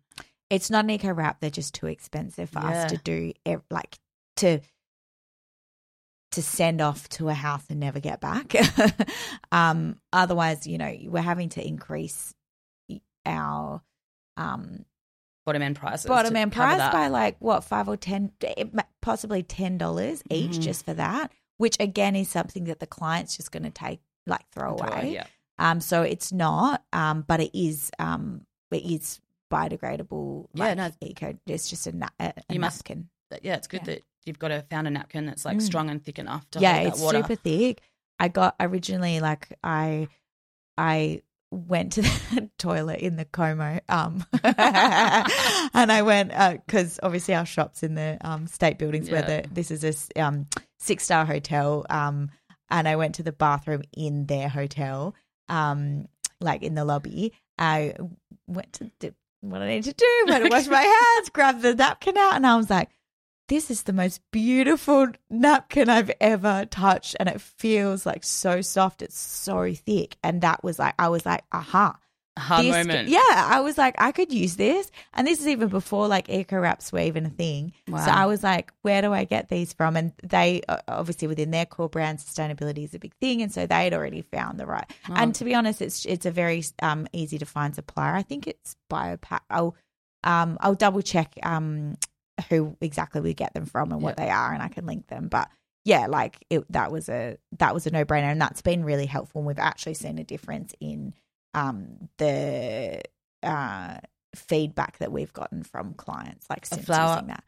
it's not an eco wrap they're just too expensive for us to do like to to send off to a house and never get back [laughs] um otherwise you know we're having to increase our um
Bottom end prices.
bottom end price
that.
by like what five or ten possibly ten dollars each
Mhm.
just for that which again is something that the client's just going to take like throw
Throw
away
Yeah.
Um so it's not um but it is um it is biodegradable
Yeah,
like
no.
eco it's just a, na- a, a
You
napkin
But yeah, it's good
Yeah.
that you've got a found a napkin that's like
Mm.
strong and thick enough to
yeah
hold
it's
that water.
super thick i got originally like i i went to [laughs] the toilet in the Como um [laughs] and i went because obviously our shops in the um state buildings where the this is a um six star hotel um and i went to the bathroom in their hotel um like in the lobby i went to do what i need to do went to wash my hands [laughs] grabbed the napkin out and i was like this is the most beautiful napkin I've ever touched. And it feels like so soft. It's so thick. And that was like, I was like, aha.
Aha
this-
moment.
Yeah, I was like, I could use this. And this is even before like eco wraps were even a thing.
Wow.
So I was like, where do I get these from? And they obviously within their core brand, sustainability is a big thing. And so they had already found the right. And to be honest, it's it's a very um, easy to find supplier. I think it's BioPak. I'll um, I'll double check um, who exactly we get them from and what they are, and I can link them. But yeah, like it, that was a that was a no brainer, and that's been really helpful. And we've actually seen a difference in um, the uh, feedback that we've gotten from clients, like since
flower-
using that.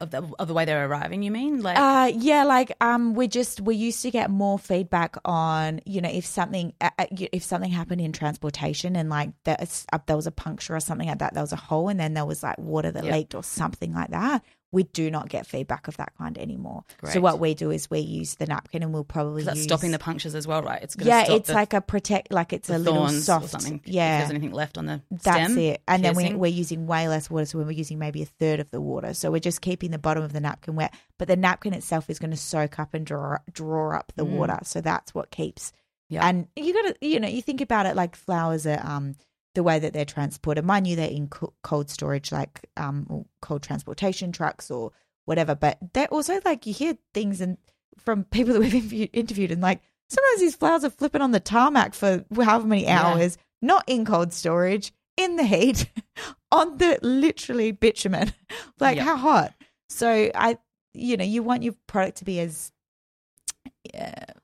Of the, of the way they're arriving, you mean? Like,
Uh, yeah, like um, we just we used to get more feedback on you know if something uh, uh, if something happened in transportation and like there, uh, there was a puncture or something like that, there was a hole and then there was like water that
Yep.
leaked or something like that. We do not get feedback of that kind anymore. So what we do is we use the napkin and we'll probably
that's
use,
stopping the punctures as well, right? It's gonna
yeah,
stop
it's
the,
like a protect like it's a little soft
something. If
Yeah,
there's anything left on the
that's
stem.
it. And then we, we're using way less water. So we're using maybe a third of the water. So we're just keeping the bottom of the napkin wet. But the napkin itself is going to soak up and draw, draw up the
Mm.
water. So that's what keeps.
Yeah.
And you got to, you know, you think about it like flowers are, um, the way that they're transported. Mind you, they're in cold storage, like um, cold transportation trucks or whatever. But they're also like, you hear things and from people [laughs] that we've interviewed and like, sometimes these flowers are flipping on the tarmac for however many
Yeah.
hours, not in cold storage, in the heat, [laughs] on the literally bitumen. [laughs] like
Yeah.
how hot? So I, you know, you want your product to be as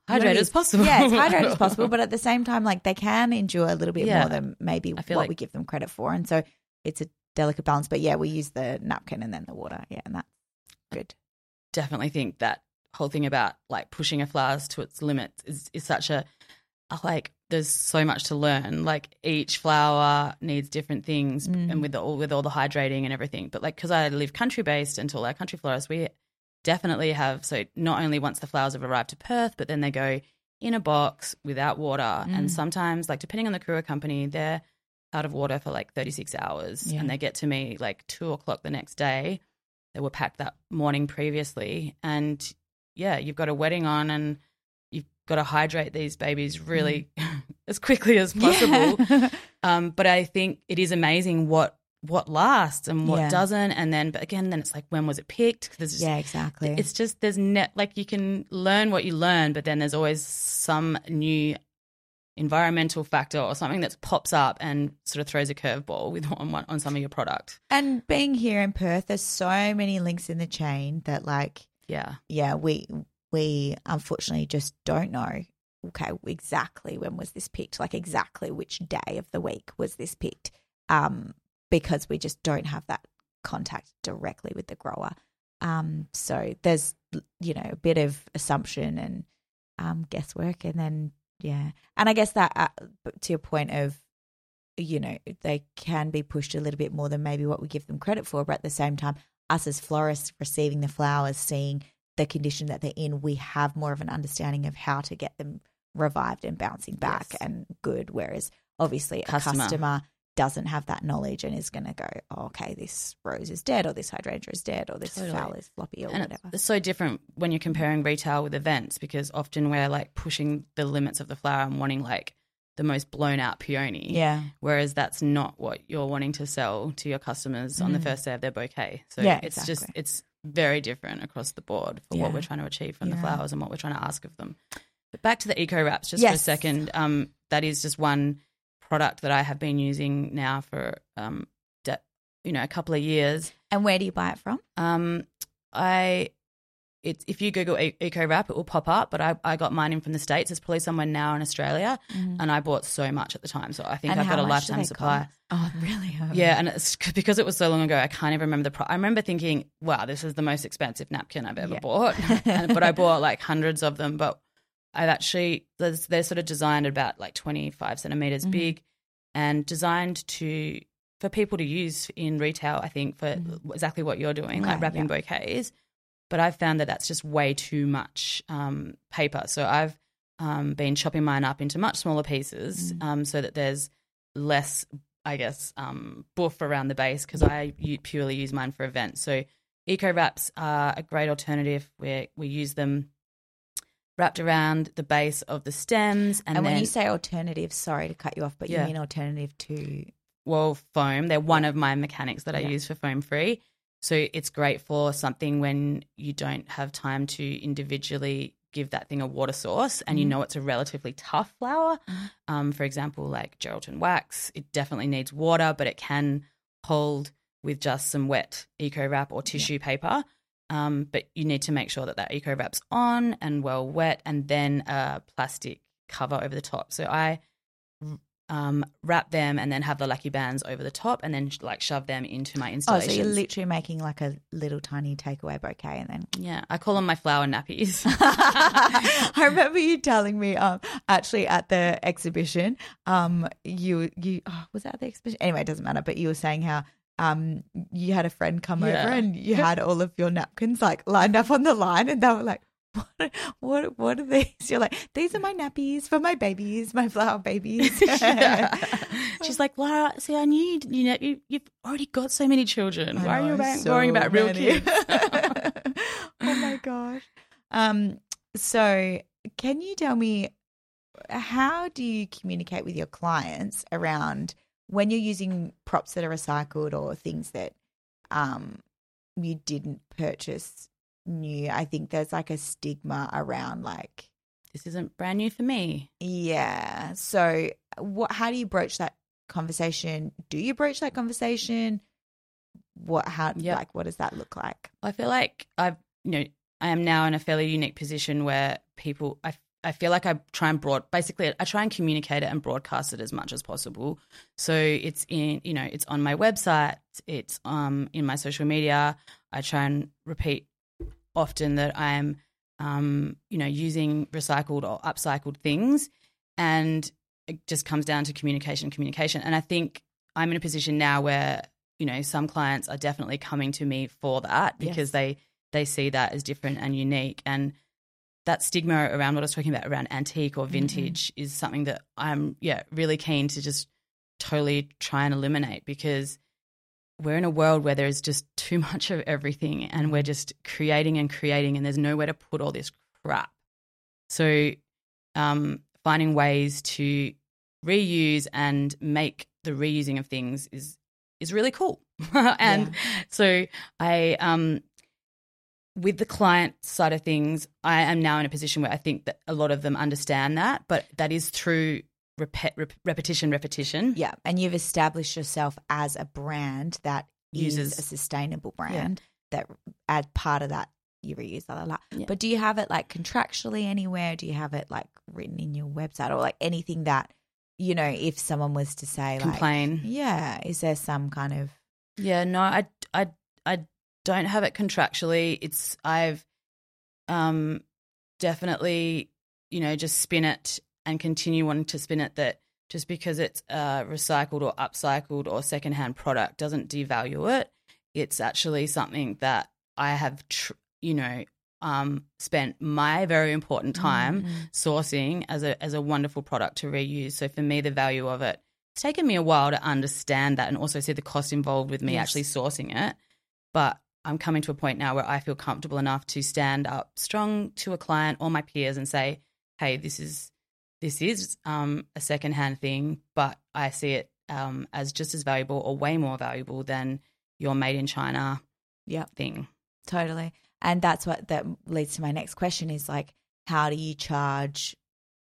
yeah,
Hydrated as possible.
Yeah, it's hydrated as [laughs] possible, but at the same time, like they can endure a little bit
Yeah.
more than maybe what
like-
we give them credit for, and so it's a delicate balance. But yeah, we use the napkin and then the water. Yeah, and that's good.
definitely think that whole thing about like pushing a flowers to its limits is, is such a like there's so much to learn like each flower needs different things
Mm.
and with the, all with all the hydrating and everything but like because i live country based until our country florists we definitely have so not only once the flowers have arrived to perth but then they go in a box without water
Mm.
and sometimes like depending on the courier company they're out of water for like 36 hours
Yeah.
and they get to me like two o'clock the next day they were packed that morning previously and yeah you've got a wedding on and you've got to hydrate these babies really [laughs] as quickly as possible
Yeah. [laughs]
um, but i think it is amazing what what lasts and what
Yeah.
doesn't and then but again then it's like when was it picked there's just,
yeah, exactly.
it's just there's net like you can learn what you learn but then there's always some new environmental factor or something that pops up and sort of throws a curveball with [laughs] on one, on some of your product
and being here in Perth, there's so many links in the chain that, like,
yeah
yeah, we we unfortunately just don't know. Okay, exactly when was this picked? Like exactly which day of the week was this picked? Um, because we just don't have that contact directly with the grower. Um, so there's you know a bit of assumption and um guesswork, and then yeah, and I guess that uh, to your point of you know they can be pushed a little bit more than maybe what we give them credit for, but at the same time, us as florists receiving the flowers, seeing the condition that they're in, we have more of an understanding of how to get them revived and bouncing back
Yes.
and good. Whereas obviously a
Customer.
Doesn't have that knowledge and is going to go, oh, okay, this rose is dead or this hydrangea is dead or this
Totally.
flower is floppy or
and
whatever.
it's, so different when you're comparing retail with events because often we're like pushing the limits of the flower and wanting like the most blown out peony
yeah.
whereas that's not what you're wanting to sell to your customers on the first day of their bouquet. So
Mm. Yeah,
it's just
exactly.
it's very different across the board for what we're trying to achieve from the flowers and what we're trying to ask of them. But back to the eco wraps just for a second. Um, that is just one product that I have been using now for um, de- you know, a couple of years.
And where do you buy it from?
Um, I it's if you Google e- eco wrap, it will pop up. But I, I got mine in from the states. It's probably somewhere now in Australia, and I bought so much at the time. So I think
Mm. And
I've got a lifetime supply.
cost? Oh, [laughs] really? Oh.
Yeah, and it's because it was so long ago, I can't even remember the price. I remember thinking, "Wow, this is the most expensive napkin I've ever
Yeah.
bought." [laughs] and, but I bought like hundreds of them. But I've actually there's- they're sort of designed about like 25 centimeters
Mhm.
big, and designed to for people to use in retail. I think for exactly what you're doing, like wrapping
yeah.
bouquets. But I've found that that's just way too much um, paper. So I've um, been chopping mine up into much smaller pieces
Mm.
um, so that there's less, I guess, um, boof around the base because I purely use mine for events. So eco wraps are a great alternative. We we use them wrapped around the base of the stems, and,
And,
then
when you say alternative, sorry to cut you off, but
Yeah.
you mean alternative to
well foam. They're one of my mechanics that I
Yeah.
use for foam free. So it's great for something when you don't have time to individually give that thing a water source and you
Mhm.
know it's a relatively tough flour.
Mhm.
Um, for example, like Geraldton wax, it definitely needs water, but it can hold with just some wet eco wrap or tissue paper. Um, but you need to make sure that that eco wrap's on and well wet, and then a plastic cover over the top. So I um, wrap them and then have the lucky bands over the top, and then like shove them into my
installation.
Oh,
so you're literally making like a little tiny takeaway bouquet and then
yeah, I call them my flower nappies. [laughs]
I remember you telling me um actually at the exhibition um you you oh, was that at the exhibition anyway it doesn't matter but you were saying how um you had a friend come
Yeah.
over and you had all of your napkins like lined up on the line and they were like what what what are these you're like these are my nappies for my babies my flower babies [laughs]
Yeah. [laughs] She's like, Lara, see, I knew you, you know, you, you've already got so many children.
I
Why are you about,
so
worrying about real kids? [laughs]
oh my gosh. Um, so can you tell me how do you communicate with your clients around when you're using props that are recycled or things that um you didn't purchase new? I think there's like a stigma around like
this isn't brand new for me.
yeah. So what how do you broach that conversation? Do you broach that conversation? What how
Yep.
like what does that look like?
I feel like I've, you know, I am now in a fairly unique position where people, I, I feel like I try and broad, basically, I try and communicate it and broadcast it as much as possible. So it's in, you know, it's on my website, it's um in my social media. I try and repeat often that I am, um, you know, using recycled or upcycled things, and it just comes down to communication, communication. And I think I'm in a position now where you know some clients are definitely coming to me for that
Yes.
because they they see that as different and unique and that stigma around what I was talking about around antique or vintage is something that I'm yeah really keen to just totally try and eliminate because we're in a world where there's just too much of everything and we're just creating and creating and there's nowhere to put all this crap. So um, finding ways to reuse and make the reusing of things is is really cool. [laughs] and so I um with the client side of things, I am now in a position where I think that a lot of them understand that, but that is through repet, rep, repetition, repetition.
Yeah, and you've established yourself as a brand that uses
Uses-
a sustainable brand that add part of that you reuse la la la.
Yeah.
But do you have it like contractually anywhere? Do you have it like written in your website or like anything that you know if someone was to say like
Complain.
yeah, is there some kind of
Yeah, no, I, I don't have it contractually. It's I've um definitely you know just spin it and continue wanting to spin it that just because it's a recycled or upcycled or secondhand product doesn't devalue it. It's actually something that I have, tr- you know, um, spent my very important time
Mm,
sourcing as a as a wonderful product to reuse. So for me, the value of it, it's taken me a while to understand that and also see the cost involved with me
Yes.
actually sourcing it. But I'm coming to a point now where I feel comfortable enough to stand up strong to a client or my peers and say, "Hey, this is this is um, a secondhand thing, but I see it um, as just as valuable or way more valuable than your made in China
Yep.
thing."
Totally. And that's what that leads to my next question is like, how do you charge,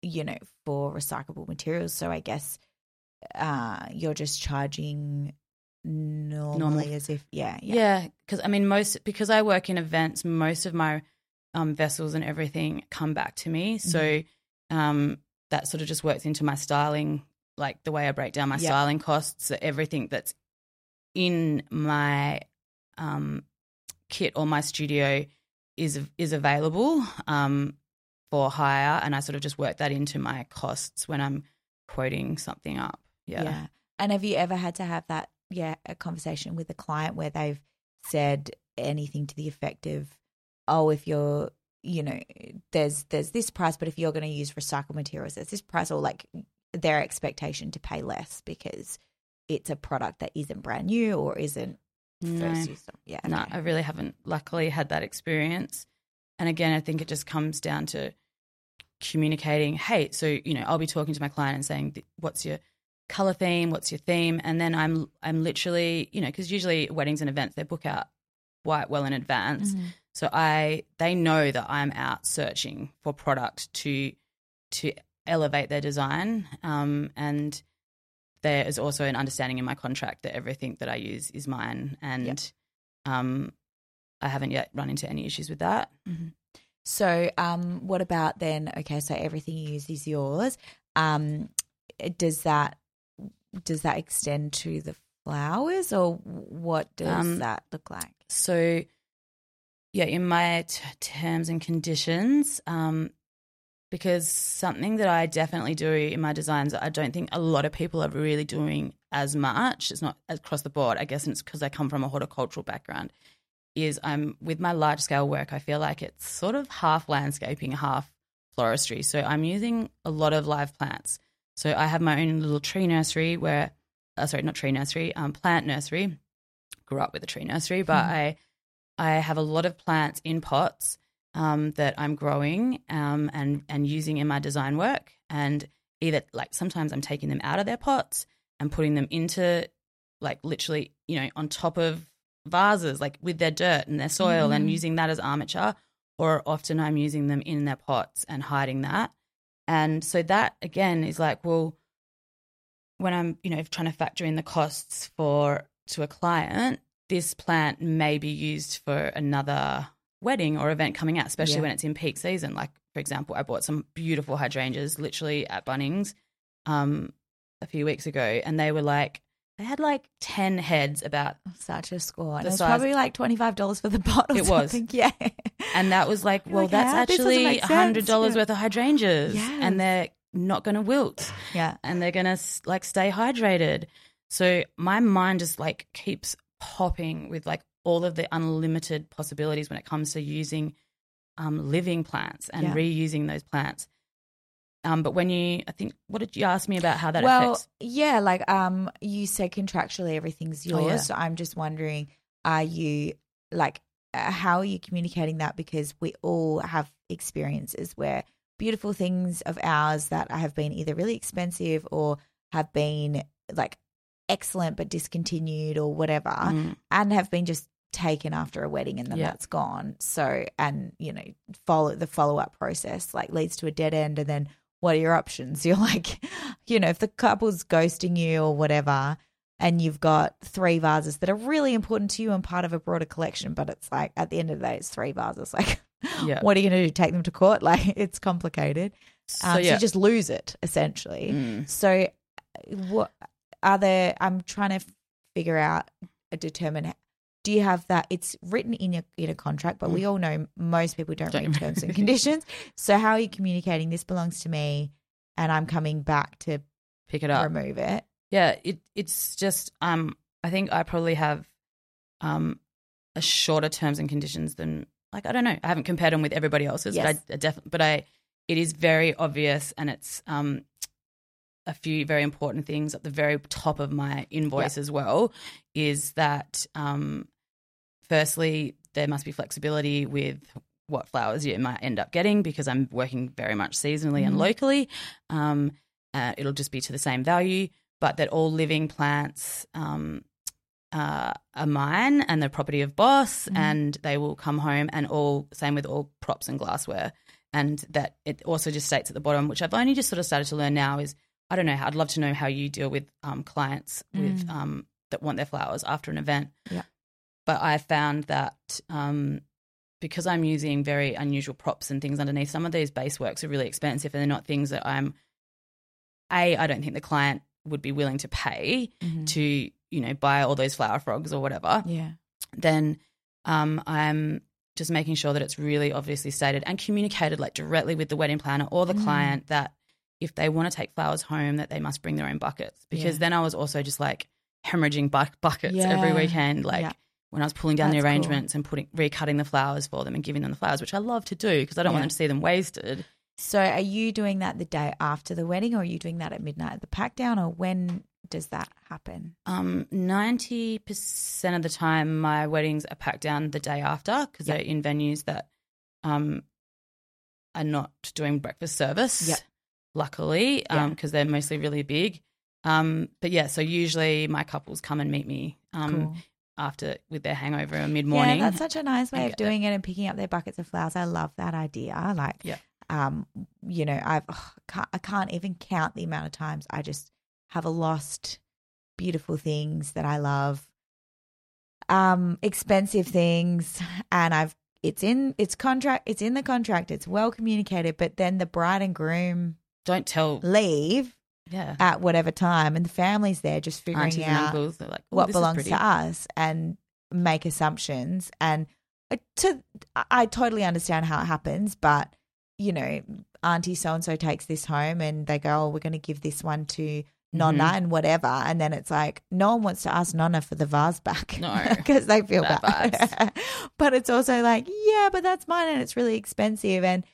you know, for recyclable materials? So I guess uh, you're just charging normally
Normal.
as if, yeah, yeah.
Yeah, because I mean, most because I work in events, most of my um, vessels and everything come back to me. So
Mm-hmm.
um, that sort of just works into my styling, like the way I break down my
Yeah.
styling costs. So everything that's in my um, kit or my studio is is available um, for hire, and I sort of just work that into my costs when I'm quoting something up. Yeah.
And have you ever had to have that, yeah, a conversation with a client where they've said anything to the effect of, oh, if you're, you know, there's there's this price, but if you're going to use recycled materials, there's this price, or like their expectation to pay less because it's a product that isn't brand new or isn't
No.
first used them? Yeah.
No,
okay.
I really haven't luckily had that experience. And again, I think it just comes down to communicating, hey, so, you know, I'll be talking to my client and saying, what's your color theme? What's your theme? And then I'm, I'm literally, you know, because usually weddings and events, they book out quite well in advance.
Mhm.
So I, they know that I'm out searching for product to, to elevate their design. Um, and there is also an understanding in my contract that everything that I use is mine. And, um, I haven't yet run into any issues with that.
So, um, what about then? Okay, so everything you use is yours. Um, does that does that extend to the flowers, or what does
Um,
that look like?
So, yeah, in my t- terms and conditions, um, because something that I definitely do in my designs, I don't think a lot of people are really doing as much. It's not across the board. I guess and it's because I come from a horticultural background. Is I'm with my large scale work, I feel like it's sort of half landscaping, half floristry. So I'm using a lot of live plants. So I have my own little tree nursery where, uh, sorry, not tree nursery, um, plant nursery. Grew up with a tree nursery, but I I have a lot of plants in pots um, that I'm growing um, and and using in my design work. And either like sometimes I'm taking them out of their pots and putting them into like literally you know on top of vases like with their dirt and their soil and
Mhm.
using that as armature. Or often I'm using them in their pots and hiding that. And so that again is like, well, when I'm, you know, trying to factor in the costs for to a client, this plant may be used for another wedding or event coming out, especially
Yeah.
when it's in peak season. Like, for example, I bought some beautiful hydrangeas literally at Bunnings um, a few weeks ago, and they were like, they had like 10 heads about,
Such a score. And it was
size-
probably like twenty five dollars for the. [laughs] Or
It was.
something. Yeah.
and that was like,
You're
well,
like,
that's
"How?
Actually
make
$100.
Yeah.
worth of hydrangeas,
Yes.
and they're not going to wilt.
yeah.
and they're gonna like stay hydrated. So my mind just like keeps popping with like all of the unlimited possibilities when it comes to using um, living plants and
Yeah.
reusing those plants. Um, but when you, I think, what did you ask me about how that affects?
well,
affects?
yeah, like um, you said contractually everything's yours.
Oh, yeah.
So I'm just wondering, are you like, uh, how are you communicating that? Because we all have experiences where beautiful things of ours that have been either really expensive or have been like excellent but discontinued or whatever,
Mm,
and have been just taken after a wedding and then
Yeah.
that's gone. So, and you know, follow the follow up process like leads to a dead end. And then what are your options? [laughs] You're like, you know, if the couple's ghosting you or whatever, and you've got three vases that are really important to you and part of a broader collection, but it's like at the end of the day, it's three vases. [laughs] Like,
Yeah.
what are you going to do? Take them to court? [laughs] Like, it's complicated.
so
Um, so
yeah,
you just lose it essentially.
Mm.
So, what are there? I'm trying to figure out, uh, determine. Do you have that? It's written in your in a contract, but we all know most people don't, read terms and [laughs] conditions. So, how are you communicating? This belongs to me, and I'm coming back to
pick it up.
remove it.
Yeah, it it's just um I think I probably have um a shorter terms and conditions than like I don't know. I haven't compared them with everybody else's,
Yes.
but I, I definitely but I it is very obvious and it's um a few very important things at the very top of my invoice as well is that um firstly there must be flexibility with what flowers you might end up getting because I'm working very much seasonally and
Mhm.
locally. Um, uh, it'll just be to the same value, but that all living plants um, uh, are mine and the property of Bos,
Mhm.
and they will come home and all same with all props and glassware. And that it also just states at the bottom, which I've only just sort of started to learn now, is I don't know. I'd love to know how you deal with um, clients with
Mm.
um, that want their flowers after an event.
Yeah.
But I found that um, because I'm using very unusual props and things underneath, some of these base works are really expensive and they're not things that I'm, A, I don't think the client would be willing to pay to, you know, buy all those flower frogs or whatever.
Yeah.
Then um, I'm just making sure that it's really obviously stated and communicated like directly with the wedding planner or the
Mm.
client that if they want to take flowers home that they must bring their own buckets because
Yeah.
then I was also just like hemorrhaging bu- buckets
Yeah.
every weekend like
Yeah.
when I was pulling down
That's
the
cool.
arrangements and putting recutting the flowers for them and giving them the flowers which I love to do because I don't
Yeah.
want them to see them wasted.
So, are you doing that the day after the wedding, or are you doing that at midnight at the pack down, or when does that happen?
Um, ninety percent of the time, my weddings are packed down the day after because
Yep.
they're in venues that um are not doing breakfast service.
Yep.
Luckily,
Yeah.
um, because they're mostly really big. Um, but yeah, so usually my couples come and meet me um
Cool.
after with their hangover or mid morning.
Yeah, that's such a nice way of
get it.
doing it and picking up their buckets of flowers. I love that idea. Like,
Yeah.
um, you know, I've can't, I can't even count the amount of times I just have a lost beautiful things that I love, um, expensive things, and I've it's in it's contract it's in the contract. It's well communicated, but then the bride and groom
Don't tell.
leave
Yeah,
at whatever time, and the family's there just figuring
aunties
out
uncles. Like, "Oh,
what belongs to us and make assumptions and to I- totally understand how it happens but you know auntie so and so takes this home and they go oh we're going to give this one to Nonna
Mhm.
and whatever and then it's like no one wants to ask Nonna for the vase back
No. [laughs]
because they feel
bad, [laughs]
but it's also like yeah but that's mine and it's really expensive and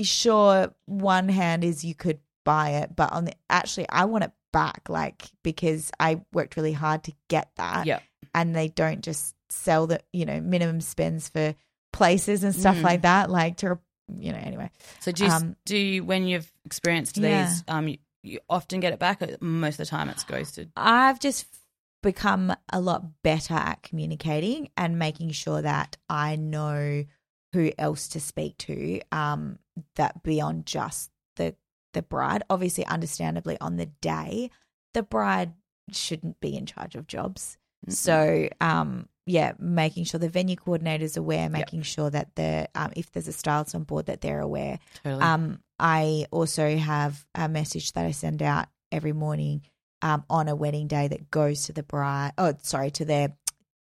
sure one hand is you could buy it but on the actually I want it back like because I worked really hard to get that
Yeah.
and they don't just sell the you know minimum spends for places and stuff
Mm.
like that like to you know anyway
So do you,
Um,
do you, when you've experienced
Yeah.
these, um, you, you often get it back. Or most of the time, it's ghosted.
I've just become a lot better at communicating and making sure that I know who else to speak to um that beyond just the the bride obviously understandably on the day the bride shouldn't be in charge of jobs
Mm-mm.
so um yeah making sure the venue coordinator is aware making sure that the um, if there's a stylist on board that they're aware
totally.
um, I also have a message that I send out every morning um, on a wedding day that goes to the bride. Oh, sorry, to their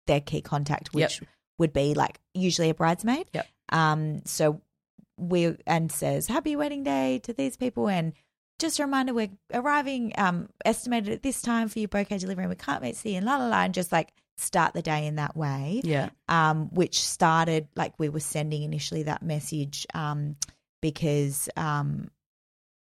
their key contact,
Yep.
which would be like usually a bridesmaid.
Yep.
Um. So we and says happy wedding day to these people and. Just a reminder, we're arriving um, estimated at this time for your bouquet delivery, and we can't wait to see you, and la la la, and just like start the day in that way
yeah.
um, which started like we were sending initially that message um, because um,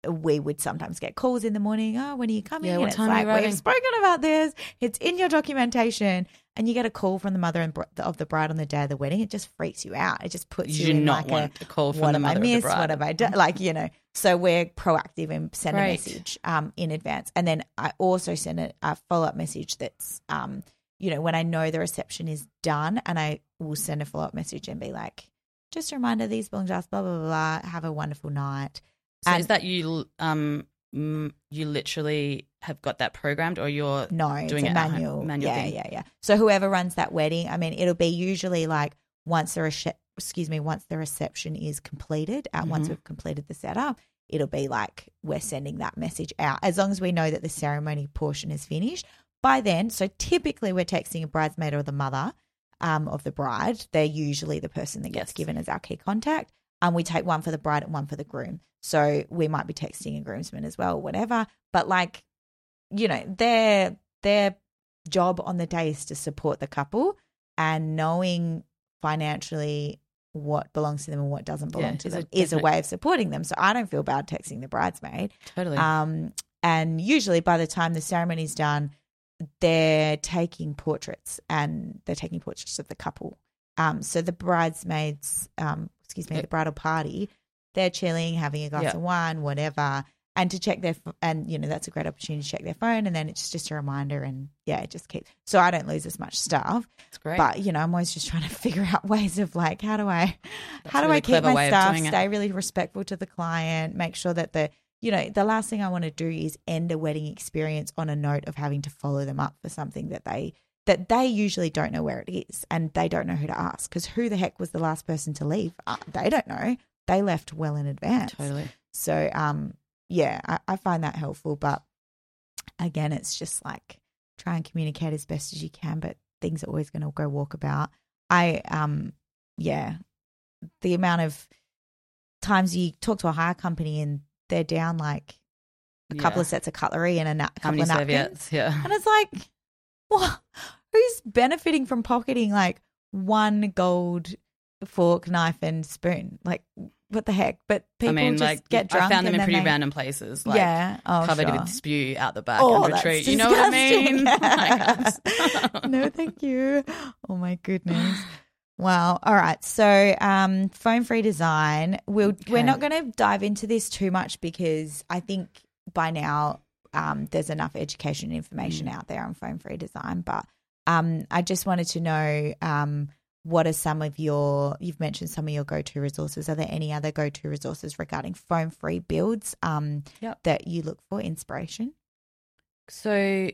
we would sometimes get calls in the morning. Oh, when are you coming?
Yeah,
and
what time are you
like we've spoken about this. It's in your documentation, and you get a call from the mother and br- of the bride on the day of the wedding. It just freaks you out. It just puts
You
you,
do
in
not
like
want
a
a call from
what
the
I
mother of the bride.
What have I done? Like, you know, so we're proactive and send a message um, in advance. And then I also send a, a follow up message that's, um, you know, when I know the reception is done, and I will send a follow up message and be like, just a reminder, these belong to us, blah, blah, blah, blah. Have a wonderful night.
So
And-
is that you? Um, mm, you literally have got that programmed, or you're
No,
Doing it home,
manual.
manual
yeah,
thing.
yeah, yeah. So whoever runs that wedding, I mean, it'll be usually like once the rece- excuse me, once the reception is completed, uh, once
Mhm.
we've completed the setup, it'll be like we're sending that message out. As long as we know that the ceremony portion is finished by then. So typically, we're texting a bridesmaid or the mother um, of the bride. They're usually the person that gets
Yes.
given as our key contact. And we take one for the bride and one for the groom. So we might be texting a groomsman as well, whatever. But like, you know, their their job on the day is to support the couple and knowing financially what belongs to them and what doesn't belong
Yeah,
to
is a
them is a way of supporting them. So I don't feel bad texting the bridesmaid.
totally.
Um, and usually by the time the ceremony's done, they're taking portraits and they're taking portraits of the couple. Um, so the bridesmaids, um, excuse me,
Yep.
the bridal party, they're chilling, having a glass
Yep.
of wine, whatever, and to check their and you know that's a great opportunity to check their phone, and then it's just a reminder, and yeah, it just keeps. So I don't lose as much stuff,
It's great.
but you know I'm always just trying to [laughs] figure out ways of like how do I how do
really
I keep my
stuff, it.
stay really respectful to the client, make sure that the you know the last thing I want to do is end a wedding experience on a note of having to follow them up for something that they that they usually don't know where it is and they don't know who to ask because who the heck was the last person to leave? Uh, they don't know. They left well in advance.
totally.
So um yeah, I, I find that helpful. But again, it's just like try and communicate as best as you can, but things are always gonna go walkabout. I um yeah. The amount of times you talk to a hire company and they're down like a couple
Yeah.
of sets of cutlery and a na- couple of napkins.
serviettes? Yeah.
And it's like, what? Who's benefiting from pocketing like one gold fork, knife, and spoon? Like, what the heck? But people
I mean,
just
like
get drunk.
I found them in pretty
they-
random places, like
yeah, oh,
covered
sure.
with spew out the back
Oh,
under a
that's
tree. You know what I mean? [laughs] [laughs]
disgusting. [laughs] no, thank you. Oh my goodness. [sighs] Wow. All right. So, um, foam free design. We'll we're not going to dive into this too much because I think by now um, there's enough education and information
Mm.
out there on foam free design. But um, I just wanted to know um, what are some of your you've mentioned some of your go to resources. Are there any other go to resources regarding foam free builds um,
Yep.
that you look for inspiration?
So,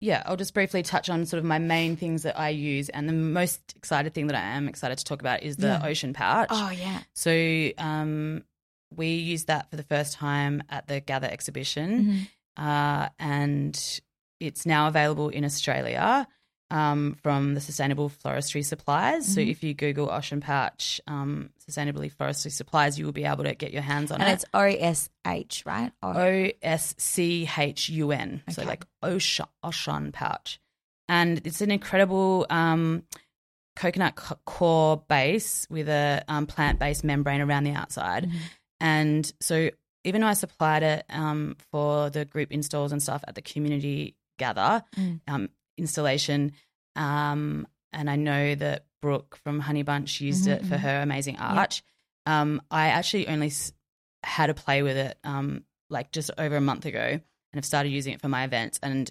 yeah, I'll just briefly touch on sort of my main things that I use, and the most excited thing that I am excited to talk about is the
Yeah.
ocean pouch.
Oh yeah.
So, um, we used that for the first time at the Gather exhibition,
Mhm.
uh, and it's now available in Australia um, from the Sustainable Floristry Supplies. So,
Mhm.
if you Google ocean pouch um, sustainably floristry supplies, you will be able to get your hands on
And
it.
it's O S H, right? O-
S C H U N. So like ocean, ocean pouch. And it's an incredible um, coconut c- core base with a um, plant based membrane around the outside.
Mhm.
And so even though I supplied it um, for the group installs and stuff at the community gather
Mm.
um, installation, um, and I know that Brooke from Honey Bunch used
Mhm,
it for
mhm.
her amazing arch. Um, I actually only s- had a play with it um, like just over a month ago, and have started using it for my events. And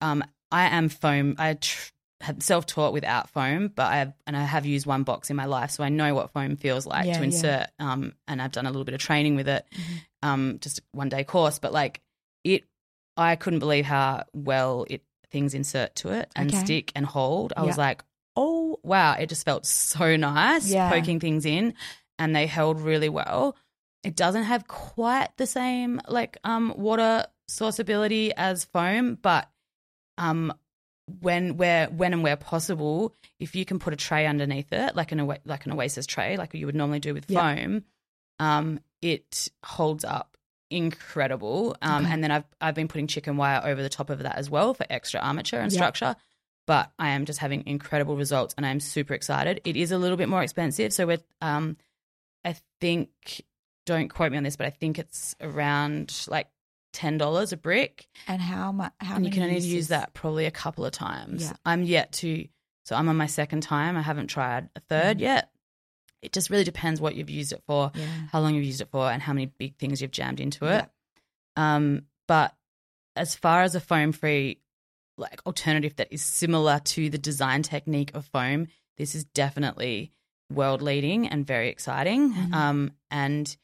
um, I am foam. I tr- self taught without foam, but I have, and I have used one box in my life, so I know what foam feels like
Yeah,
to
yeah.
insert. Um, and I've done a little bit of training with it,
Mhm.
um, just one day course. But like it, I couldn't believe how well it things insert to it and
Okay.
stick and hold. I was like, oh wow, it just felt so nice
Yeah.
poking things in, and they held really well. It doesn't have quite the same like um water sourceability as foam, but um when where when and where possible, if you can put a tray underneath it, like an like an Oasis tray, like you would normally do with
Yeah.
foam, um, it holds up incredible. Um,
Okay.
and then I've I've been putting chicken wire over the top of that as well for extra armature and
Yeah.
structure. But I am just having incredible results, and I'm super excited. It is a little bit more expensive, so we're um, I think don't quote me on this, but I think it's around like ten dollars a brick
And how much? How
and you can only
uses?
use that probably a couple of times.
Yeah.
I'm yet to, so I'm on my second time. I haven't tried a 3rd
Mhm.
yet. It just really depends what you've used it for,
Yeah.
how long you've used it for, and how many big things you've jammed into it. Um, but as far as a foam free like alternative that is similar to the design technique of foam, this is definitely world leading and very exciting.
Mhm.
Um, and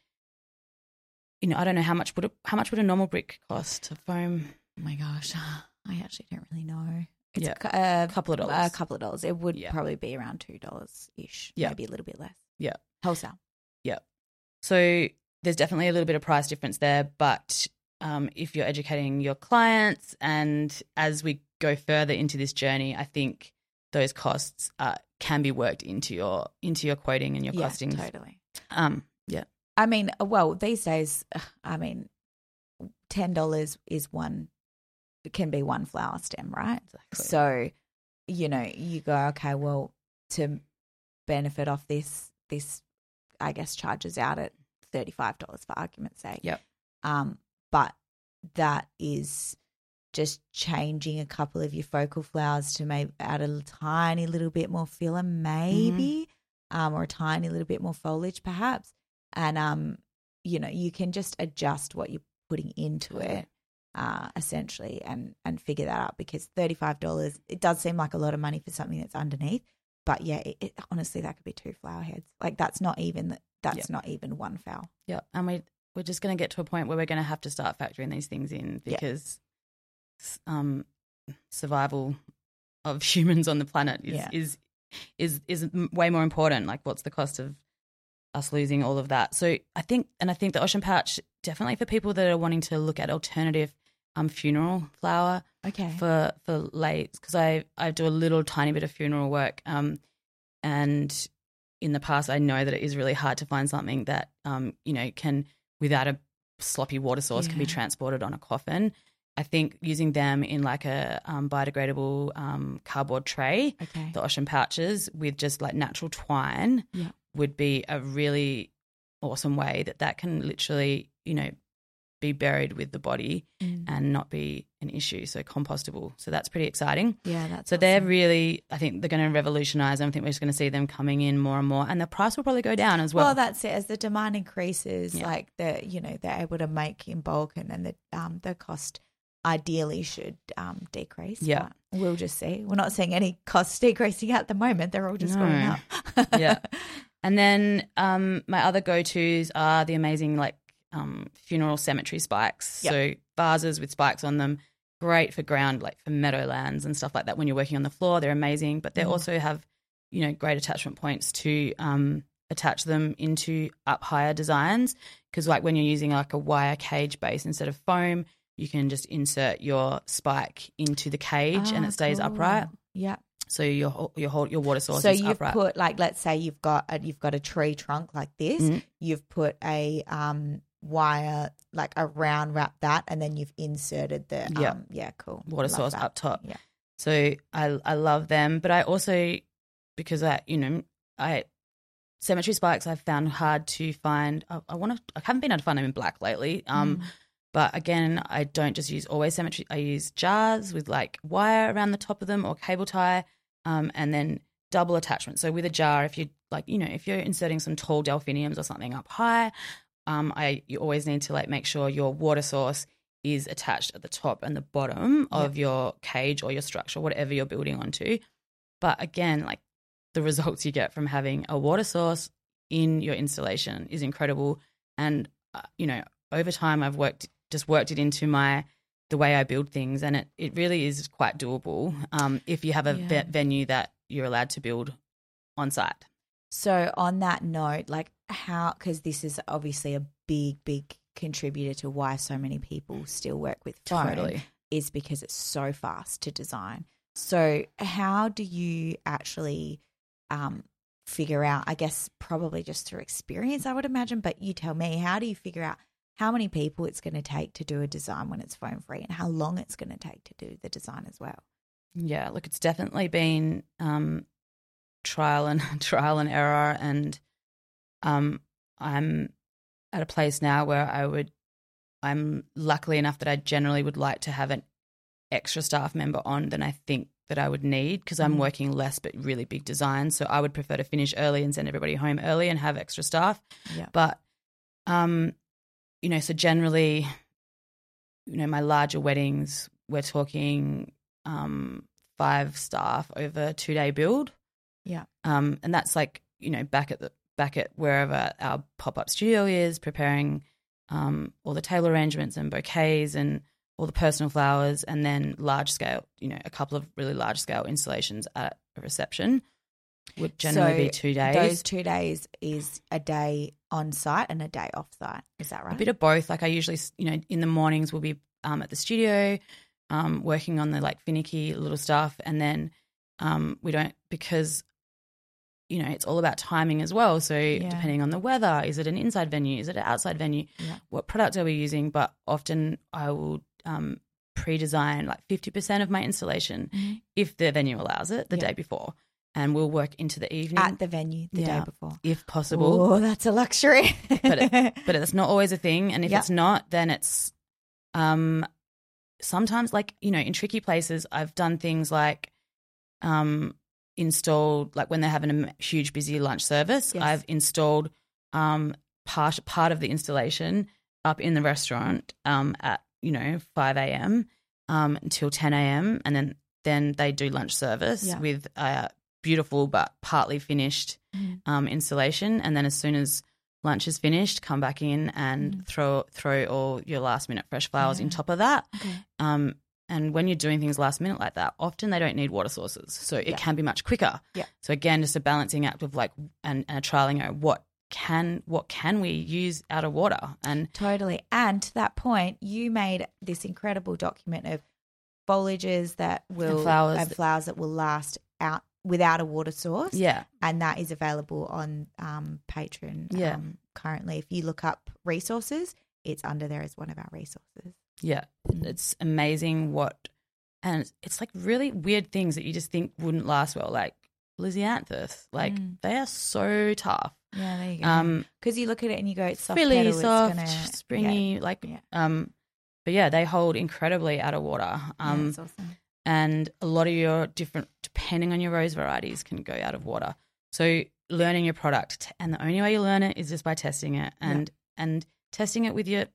you know, I don't know how much would a, how much would a normal brick cost of foam?
Oh my gosh, [sighs] I actually don't really know. It's
Yeah.
a, a
couple of dollars.
A couple of dollars. It would
Yeah.
probably be around two dollars ish.
Yeah.
maybe a little bit less.
Yeah.
wholesale. Yeah.
So there's definitely a little bit of price difference there, but um, if you're educating your clients and as we go further into this journey, I think those costs uh, can be worked into your into your quoting and your
yeah,
costings.
totally.
Um,
I mean, uh, well, these days, I mean, ten dollars is one can be one flower stem, right?
exactly.
So, you know, you go, okay, well, to benefit off this, this, I guess, charges out at $35 for argument's sake.
Yep.
Um, but that is just changing a couple of your focal flowers to maybe add a tiny little bit more filler, maybe, um, or a tiny little bit more foliage, perhaps. And, um, you know, you can just adjust what you're putting into it uh, essentially, and and figure that out because thirty five dollars it does seem like a lot of money for something that's underneath, but yeah, it, it, honestly that could be two flower heads. Like that's not even that's
Yeah.
not even one fowl.
yeah, and we we're just going to get to a point where we're going to have to start factoring these things in because s- um, survival of [laughs] humans on the planet is
Yeah.
is is is way more important. Like, what's the cost of us losing all of that? So I think, and I think the ocean pouch definitely for people that are wanting to look at alternative um funeral flower
Okay.
for for late because I I do a little tiny bit of funeral work um and in the past I know that it is really hard to find something that um you know can without a sloppy water source can be transported on a coffin. I think using them in like a um, biodegradable um, cardboard tray,
okay.
the ocean pouches with just like natural twine
Yeah.
Would be a really awesome way that that can literally, you know, be buried with the body
Mm.
and not be an issue. So compostable. So that's pretty exciting.
Yeah, that's
So they're really, I think they're going to revolutionize. I think we're just going to see them coming in more and more, and the price will probably go down as well.
Well, that's it. As the demand increases,
Yeah.
like the you know they're able to make in bulk, and then the um the cost ideally should um decrease.
Yeah.
we'll just see. We're not seeing any costs [laughs] decreasing at the moment. They're all just going up.
yeah. [laughs] And then um, my other go tos are the amazing like um, funeral cemetery spikes.
Yep.
So vases with spikes on them, great for ground, like for meadowlands and stuff like that. When you're working on the floor, they're amazing. But they
Mm.
also have, you know, great attachment points to um, attach them into up higher designs. Because like when you're using like a wire cage base instead of foam, you can just insert your spike into the cage and
Ah,
it stays
cool.
upright.
Yeah.
So your your whole, your water source
So you've
upright.
put like let's say you've got a, you've got a tree trunk like this.
Mhm.
You've put a um wire like around wrap that, and then you've inserted the
Yeah.
um yeah cool
water
Love
source
that.
up top.
Yeah.
So I I love them, but I also because I you know I cemetery spikes I've found hard to find. I, I want to I haven't been able to find them in black lately. Um,
Mm.
but again I don't just use always cemetery. I use jars with like wire around the top of them or cable tie, um, and then double attachment. So with a jar, if you like you know if you're inserting some tall delphiniums or something up high, um, I you always need to like make sure your water source is attached at the top and the bottom of your cage or your structure, whatever you're building onto. But again, like the [laughs] results you get from having a water source in your installation is incredible. And uh, you know, over time, I've worked just worked it into my the way I build things, and it it really is quite doable um, if you have a
Yeah.
ve- venue that you're allowed to build on site.
So on that note, like how because this is obviously a big big contributor to why so many people still work with foam
Totally.
is because it's so fast to design. So how do you actually um, figure out? I guess probably just through experience, I would imagine. But you tell me, how do you figure out how many people it's going to take to do a design when it's foam free, and how long it's going to take to do the design as well?
Yeah, look, it's definitely been um, trial and [laughs] trial and error, and um, I'm at a place now where I would, I'm luckily enough that I generally would like to have an extra staff member on than I think that I would need because I'm
Mhm.
working less but really big designs. So I would prefer to finish early and send everybody home early and have extra staff.
Yeah.
But, um, you know, so generally, you know, my larger weddings, we're talking um, five staff over two day build.
Yeah.
Um, and that's like, you know, back at the back at wherever our pop up studio is, preparing um, all the table arrangements and bouquets and all the personal flowers, and then large scale, you know, a couple of really large scale installations at a reception would generally
So
be two days.
Those two days is a day on site and a day off site. Is that right?
A bit of both. Like I usually, you know, in the mornings we'll be um, at the studio, um, working on the like finicky little stuff, and then um, we don't because you know it's all about timing as well. So depending on the weather, is it an inside venue? Is it an outside venue?
Yeah.
What product are we using? But often I will um, pre-design like fifty percent of my installation
Mhm.
if the venue allows it the
Yeah.
day before, and we'll work into the evening
at the venue the
Yeah.
day before.
if possible.
Oh, that's a luxury.
But [laughs] but it's not always a thing. And if
Yeah.
it's not, then it's um sometimes like you know in tricky places. I've done things like um installed like when they're having a huge busy lunch service.
Yes.
I've installed um part part of the installation up in the restaurant um at you know five a.m. um until ten a.m. and then then they do lunch service
Yeah.
with a beautiful but partly finished
Mhm.
um, installation, and then as soon as lunch is finished, come back in and
Mm.
throw throw all your last minute fresh flowers
Yeah.
on top of that.
Okay.
Um, and when you're doing things last minute like that, often they don't need water sources, so it
Yeah.
can be much quicker.
Yeah.
So again, just a balancing act of like and, and a trialing out what can what can we use out of water and
Totally. And to that point, you made this incredible document of foliages that will
flowers
and flowers that will last out without a water source.
yeah
And that is available on um, Patreon
Yeah.
um, currently. If you look up resources, it's under there as one of our resources.
Yeah, it's amazing what, and it's, it's like really weird things that you just think wouldn't last well. Like Lisianthus. Like
Mm.
they are so tough.
Yeah, there you go.
Um,
Because you look at it and you go, it's soft
really
petal,
soft,
gonna-
springy. Like,
Yeah.
um, but yeah, they hold incredibly out of water.
Yeah,
Um,
that's awesome.
And a lot of your different, depending on your rose varieties, can go out of water. So learning your product, and the only way you learn it is just by testing it and and testing it with your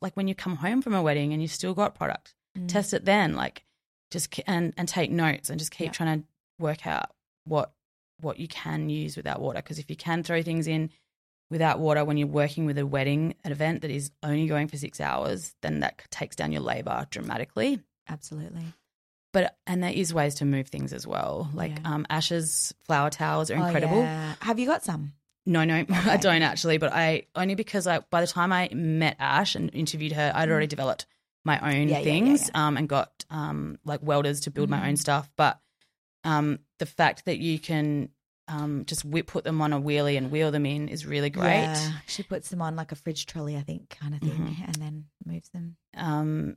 like when you come home from a wedding and you've still got product,
Mm.
test it then. Like just and and take notes and just keep
Yeah.
trying to work out what what you can use without water. Because if you can throw things in without water when you're working with a wedding, an event that is only going for six hours, then that takes down your labor dramatically
Absolutely.
But and there is ways to move things as well. Like
Yeah.
um, Ash's flower towels are
Oh,
incredible.
yeah. Have you got some?
No, no, [laughs] I don't actually. But I only because I by the time I met Ash and interviewed her, I'd already developed my own
Mm. Yeah,
things um, and got um, like welders to build my own
Mhm.
stuff. But um, the fact that you can um, just whip put them on a wheelie and wheel them in is really great.
Yeah. She puts them on like a fridge trolley, I think, kind of thing,
Mhm.
and then moves them.
um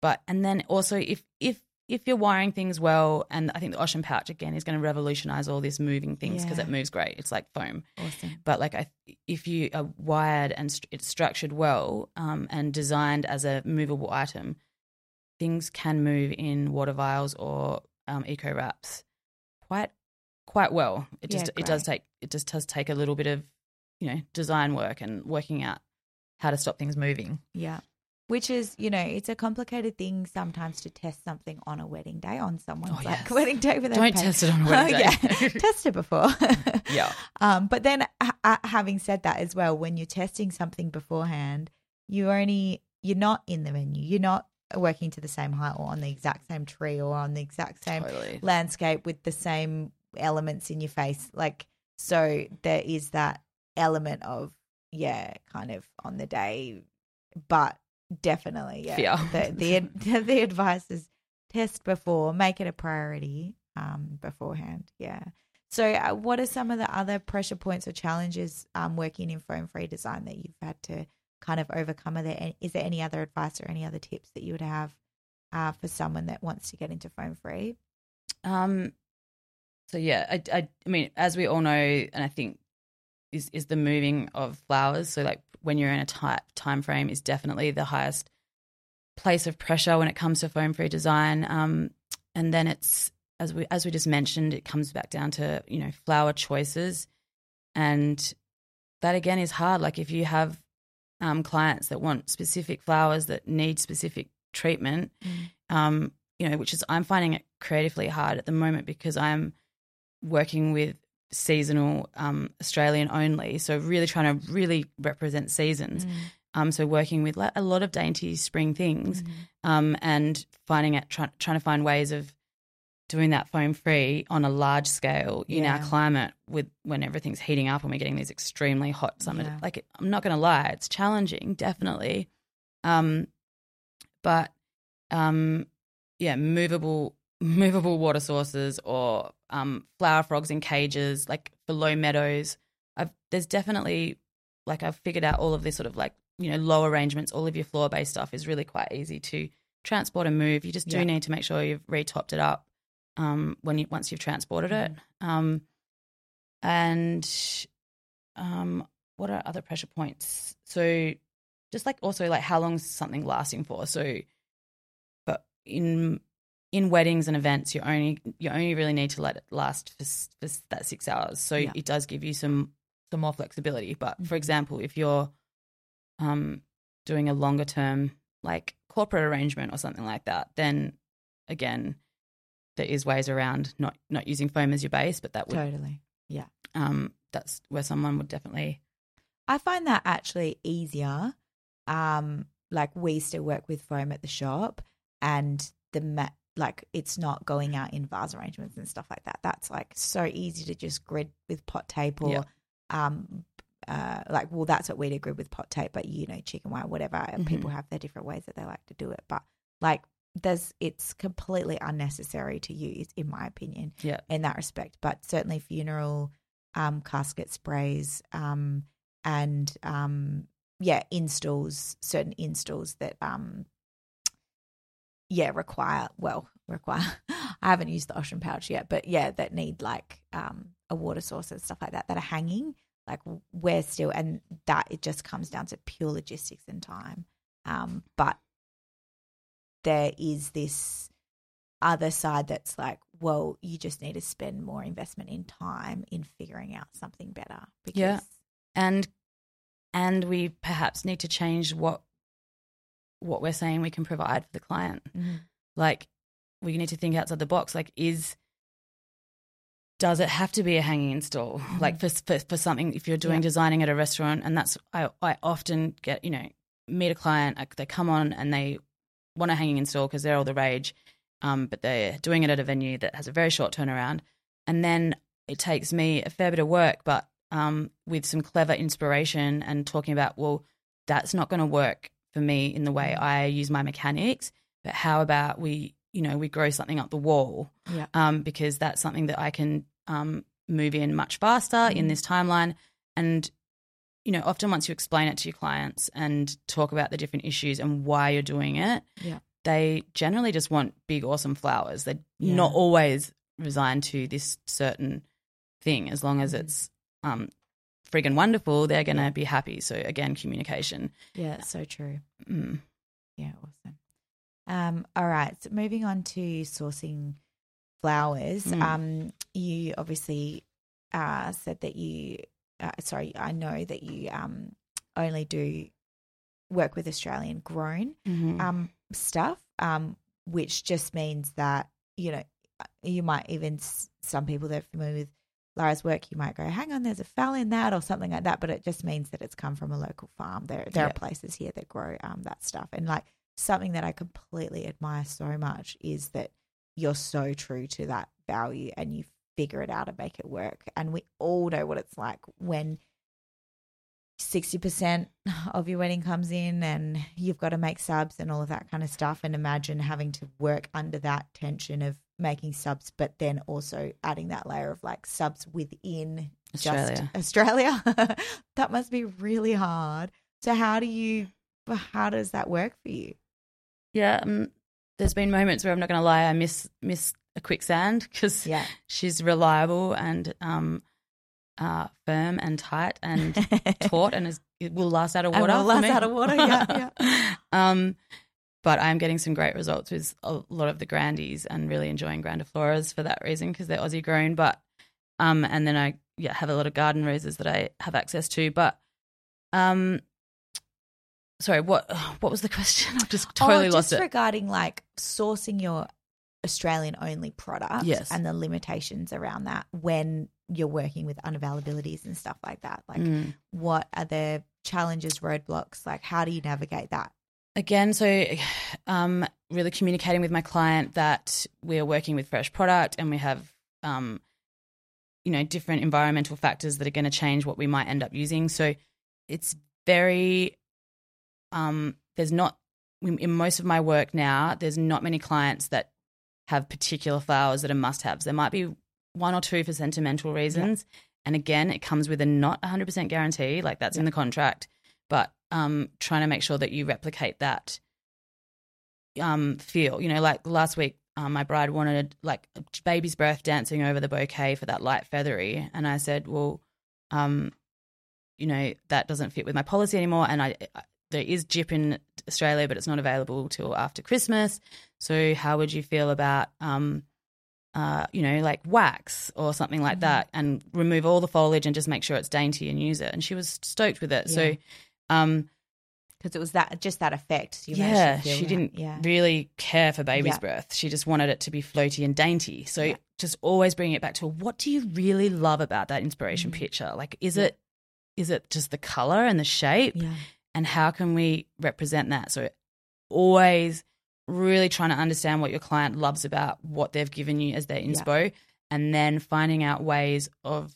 but and then also if if if you're wiring things well and i think the ocean pouch again is going to revolutionize all this moving things because
Yeah.
it moves great it's like foam
Awesome.
but like I, if you are wired and st- it's structured well um, and designed as a movable item things can move in water vials or um, eco wraps quite quite well it
Yeah,
just it does take it just does take a little bit of you know design work and working out how to stop things moving
Yeah. Which is, you know, it's a complicated thing sometimes to test something on a wedding day on someone's
Oh,
like
yes.
wedding day with
Don't test it on a [laughs] wedding day.
yeah, [laughs] test it before. [laughs]
Yeah.
Um, but then, ha- ha- having said that as well, when you're testing something beforehand, you only you're not in the venue. You're not working to the same height or on the exact same tree or on the exact same
Totally.
landscape with the same elements in your face. Like, so there is that element of, yeah, kind of on the day, but definitely, yeah. The, [laughs] the, the advice is test before, make it a priority um, beforehand. Yeah. So, uh, what are some of the other pressure points or challenges um, working in foam free design that you've had to kind of overcome? Are there, is there any other advice or any other tips that you would have uh, for someone that wants to get into foam free?
Um, so yeah, I, I, I mean, as we all know, and I think is is the moving of flowers. So like when you're in a tight time frame, is definitely the highest place of pressure when it comes to foam free design. Um, and then it's as we as we just mentioned, it comes back down to you know flower choices, and that again is hard. Like if you have um, clients that want specific flowers that need specific treatment, um, you know, which is I'm finding it creatively hard at the moment because I'm working with seasonal um, Australian only, so really trying to really represent seasons. Um, so working with a lot of dainty spring things, um, and finding it try, trying to find ways of doing that foam free on a large scale in our climate with when everything's heating up and we're getting these extremely hot summer.
Yeah.
Like I'm not going to lie, it's challenging, definitely. Um, but um, yeah, movable movable water sources or um, flower frogs in cages, like for low meadows. I've there's definitely like I've figured out all of this sort of like you know low arrangements. All of your floor based stuff is really quite easy to transport and move. You just do
Yeah.
need to make sure you've retopped it up um, when you once you've transported it. Um, and um, what are other pressure points? So just like also like how long is something lasting for? So, but in in weddings and events, you only you only really need to let it last for, for that six hours. So
Yeah.
it does give you some some more flexibility. But for
Mhm.
example, if you're um, doing a longer term like corporate arrangement or something like that, then again, there is ways around not not using foam as your base, but that would
Totally. Yeah.
um, that's where someone would definitely
I find that actually easier. Um, like we still work with foam at the shop, and the like it's not going out in vase arrangements and stuff like that. That's like so easy to just grid with pot tape or,
Yeah.
um, uh, like well, that's what we do grid with pot tape, but you know, chicken wire, whatever. and People have their different ways that they like to do it, but like there's it's completely unnecessary to use, in my opinion
yeah
in that respect. But certainly funeral um, casket sprays um, and um, yeah, installs certain installs that um, yeah require well require. [laughs] I haven't used the ocean pouch yet, but yeah, that need like um, a water source and stuff like that that are hanging. Like we're still, and that it just comes down to pure logistics and time. Um, but there is this other side that's like, well, you just need to spend more investment in time in figuring out something better. Because
Yeah. and and we perhaps need to change what what we're saying we can provide for the client.
Mhm.
Like we need to think outside the box. Like is does it have to be a hanging install? Like for, for for something if you're doing
Yeah.
designing at a restaurant, and that's I I often get you know meet a client like, they come on and they want a hanging install because they're all the rage, um, but they're doing it at a venue that has a very short turnaround, and then it takes me a fair bit of work, but um, with some clever inspiration and talking about well that's not going to work for me in the way I use my mechanics, but how about we you know we grow something up the wall
Yeah.
um, because that's something that I can um, move in much faster in this timeline. And, you know, often once you explain it to your clients and talk about the different issues and why you're doing it,
Yeah.
they generally just want big, awesome flowers. They're
Yeah.
not always resigned to this certain thing. As long as it's um, friggin' wonderful, they're going to be happy. So, again, communication.
Yeah, so true.
Mm.
Yeah, awesome. Um, all right, so moving on to sourcing flowers.
Mm.
Um, you obviously uh, said that you, uh, sorry, I know that you um, only do work with Australian grown
Mhm.
um, stuff, um, which just means that you know you might even some people that are familiar with Lara's work, you might go, "Hang on, there's a fowl in that" or something like that. But it just means that it's come from a local farm. There, there
Yeah.
are places here that grow um, that stuff, and like something that I completely admire so much is that you're so true to that value and you figure it out and make it work. And we all know what it's like when 60% of your wedding comes in and you've got to make subs and all of that kind of stuff. And imagine having to work under that tension of making subs, but then also adding that layer of like subs within
Australia.
just Australia. [laughs] that must be really hard. So, how do you, how does that work for you?
Yeah, um, there's been moments where I'm not going to lie, I miss miss a quicksand [laughs] because
Yeah.
she's reliable and um, uh, firm and tight and [laughs] taut and is, it will last out of
And
water.
will
for
last out of water, Yeah, yeah,
um, but I'm getting some great results with a lot of the grandies and really enjoying grandifloras for that reason because they're Aussie grown. But um, and then I yeah have a lot of garden roses that I have access to. But um, sorry, what [sighs] what was the question? [laughs] I've just totally
oh,
lost
just
it.
regarding like sourcing your Australian only product
Yes.
and the limitations around that when you're working with unavailabilities and stuff like that. Like,
Mm.
what are the challenges, roadblocks? Like, how do you navigate that?
Again so um really communicating with my client that we're working with fresh product and we have um you know different environmental factors that are going to change what we might end up using. So it's very um there's not in most of my work now there's not many clients that have particular flowers that are must haves there might be one or two for sentimental reasons. And again it comes with a not 100% guarantee like that's in the contract. But um, trying to make sure that you replicate that um, feel. You know, like last week, um, my bride wanted like a baby's breath dancing over the bouquet for that light feathery, and I said, well, um, you know, that doesn't fit with my policy anymore, and I. I there is gyp in Australia, but it's not available till after Christmas. So, how would you feel about, um, uh, you know, like wax or something like that, and remove all the foliage and just make sure it's dainty and use it? And she was stoked with it. So,
Yeah.
Um,
Because it was that just that effect.
Yeah, she didn't
Yeah.
really care for baby's
Yeah.
breath. She just wanted it to be floaty and dainty. So
Yeah.
just always bringing it back to what do you really love about that inspiration
Mm.
picture? Like, is it is it just the color and the shape,
Yeah.
and how can we represent that? So always really trying to understand what your client loves about what they've given you as their inspo, and then finding out ways of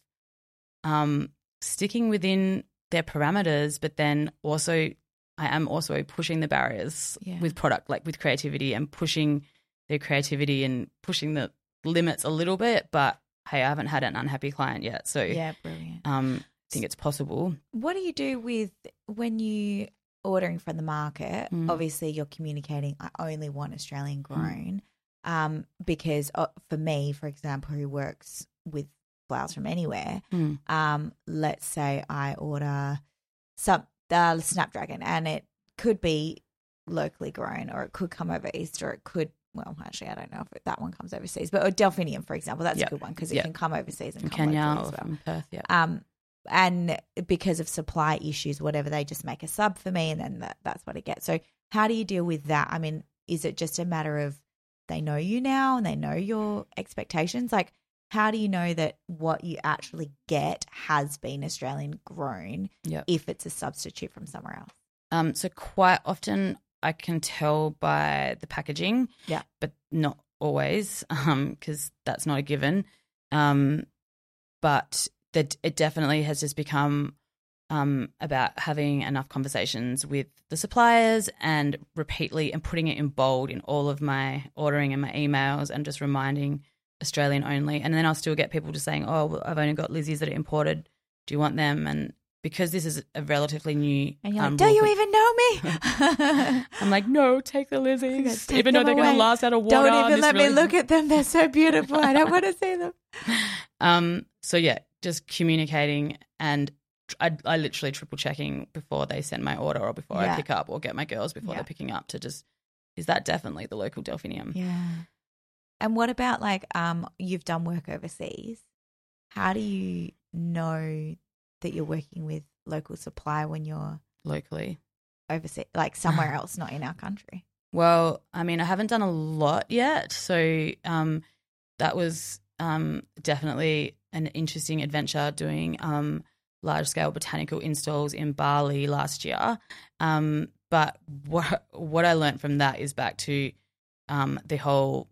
um, sticking within their parameters, but then also I am also pushing the barriers
Yeah.
with product, like with creativity and pushing their creativity and pushing the limits a little bit. But hey, I haven't had an unhappy client yet. So
Yeah, brilliant.
um, I think it's possible.
What do you do with when you ordering from the market?
Mm.
Obviously, you're communicating. I only want Australian grown. Um, because uh, for me, for example, who works with flowers from anywhere,
Mm.
um, let's say I order some the snapdragon, and it could be locally grown, or it could come over Easter, or it could. Well, actually, I don't know if it, that one comes overseas, but or delphinium, for example, that's
Yep.
a good one because it
Yep.
can come overseas and
From
come
Kenya
locally
or
as well.
from Perth. Yeah.
Um, and because of supply issues, whatever, they just make a sub for me, and then that, that's what I get. So, how do you deal with that? I mean, is it just a matter of they know you now and they know your expectations? Like, how do you know that what you actually get has been Australian grown
Yep.
if it's a substitute from somewhere else?
Um, so quite often I can tell by the packaging,
Yeah.
but not always, [laughs] because that's not a given. Um, but that it definitely has just become um, about having enough conversations with the suppliers and repeatedly and putting it in bold in all of my ordering and my emails and just reminding Australian only. And then I'll still get people just saying, "Oh, well, I've only got Lizzie's that are imported. Do you want them?" And because this is a relatively new,
And you're like,
um,
do
rule
you even know me? [laughs]
I'm like, no, take the Lizzies.
Take
Even though they're going to last out of water.
don't even let me look at them. They're so beautiful. I don't want to see them. [laughs]
Um. So yeah, just communicating, and I, I literally triple checking before they send my order or before
Yeah.
I pick up or get my girls before
Yeah.
they're picking up to just is that definitely the local delphinium?
Yeah. And what about like um you've done work overseas? How do you know that you're working with local supply when you're
Locally.
overseas like [laughs] somewhere else, not in our country?
Well, I mean, I haven't done a lot yet, so um, that was um, definitely an interesting adventure doing um, large scale botanical installs in Bali last year. Um, but what what I learned from that is back to um, the whole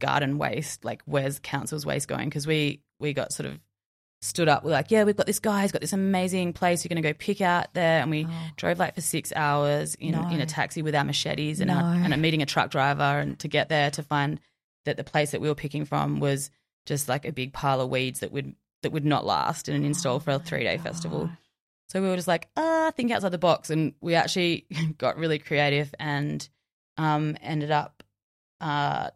garden waste, like where's council's waste going? Because we we got sort of stood up, we're like, yeah, we've got this guy, he's got this amazing place, you're going to go pick out there, and we
Oh.
drove like for six hours in
No.
in a taxi with our machetes and,
No.
a, and a meeting a truck driver and to get there to find that the place that we were picking from was just like a big pile of weeds that would that would not last in an install for a
Oh
three day festival. So we were just like, ah, think outside the box, and we actually [laughs] got really creative and um, ended up uh,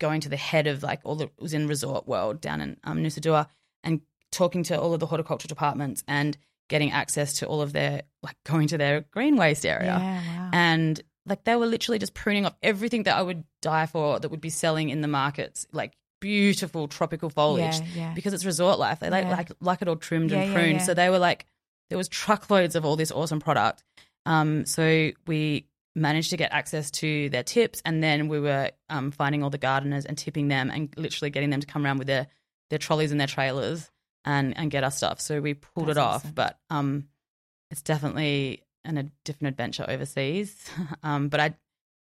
going to the head of like all the it was in Resort World down in um, Nusa Dua and talking to all of the horticulture departments and getting access to all of their like going to their green waste area
Yeah, wow.
and like they were literally just pruning off everything that I would die for that would be selling in the markets, like beautiful tropical foliage,
Yeah, yeah.
because it's resort life. They like like like it all trimmed and pruned. So they were like, there was truckloads of all this awesome product. Um, so we managed to get access to their tips, and then we were um, finding all the gardeners and tipping them, and literally getting them to come around with their their trolleys and their trailers and and get our stuff. So we pulled
That's
it off,
awesome.
but um, it's definitely an, a different adventure overseas. [laughs] um, but I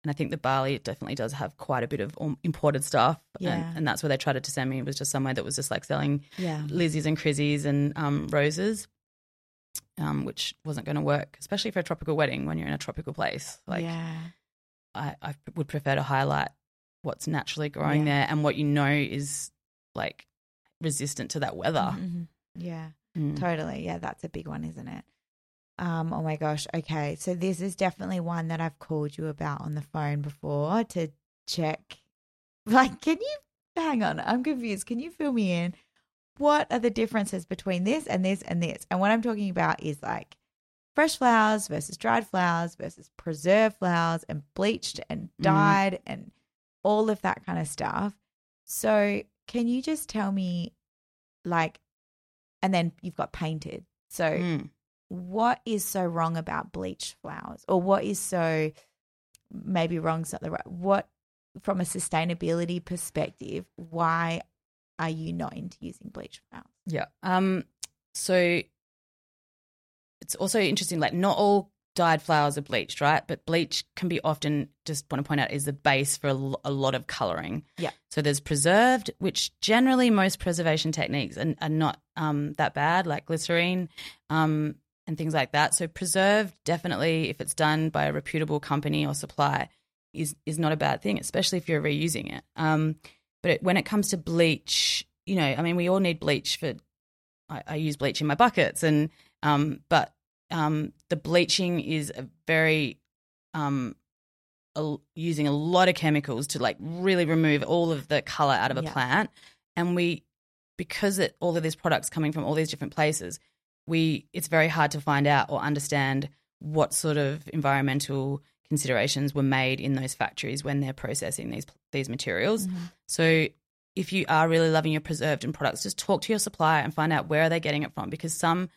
and I think the Bali definitely does have quite a bit of um, imported stuff,
Yeah.
and, and that's where they tried to send me. It was just somewhere that was just like selling
yeah.
Lizzie's and Crizzies and um, roses, um, which wasn't going to work, especially for a tropical wedding when you're in a tropical place. Like
yeah.
I, I would prefer to highlight what's naturally growing
Yeah.
there and what you know is like resistant to that weather.
Mhm. Yeah.
Mm.
Totally. Yeah, that's a big one, isn't it? Um, oh my gosh. Okay. So this is definitely one that I've called you about on the phone before to check. [laughs] Like, can you hang on? I'm confused. Can you fill me in? What are the differences between this and this and this? And what I'm talking about is like fresh flowers versus dried flowers versus preserved flowers and bleached and
Mhm.
dyed and all of that kind of stuff. So, can you just tell me, like, and then you've got painted. So,
Mm.
what is so wrong about bleached flowers, or what is so maybe wrong's not the right? What from a sustainability perspective, why are you not into using bleached flowers?
Yeah. Um. So it's also interesting. Like, not all dyed flowers are bleached, right? But bleach can be often just want to point out is the base for a, a lot of coloring.
Yeah.
So there's preserved, which generally most preservation techniques are, are not um that bad, like glycerine, um, and things like that. So preserved, definitely, if it's done by a reputable company or supply, is is not a bad thing, especially if you're reusing it. Um, but it, when it comes to bleach, you know, I mean, we all need bleach for. I, I use bleach in my buckets, and um, but um, the bleaching is a very um, a, using a lot of chemicals to like really remove all of the color out of a
Yeah.
plant, and we because it, all of these products coming from all these different places, we it's very hard to find out or understand what sort of environmental considerations were made in those factories when they're processing these these materials. Mm-hmm. So if you are really loving your preserved and products, just talk to your supplier and find out where are they getting it from because some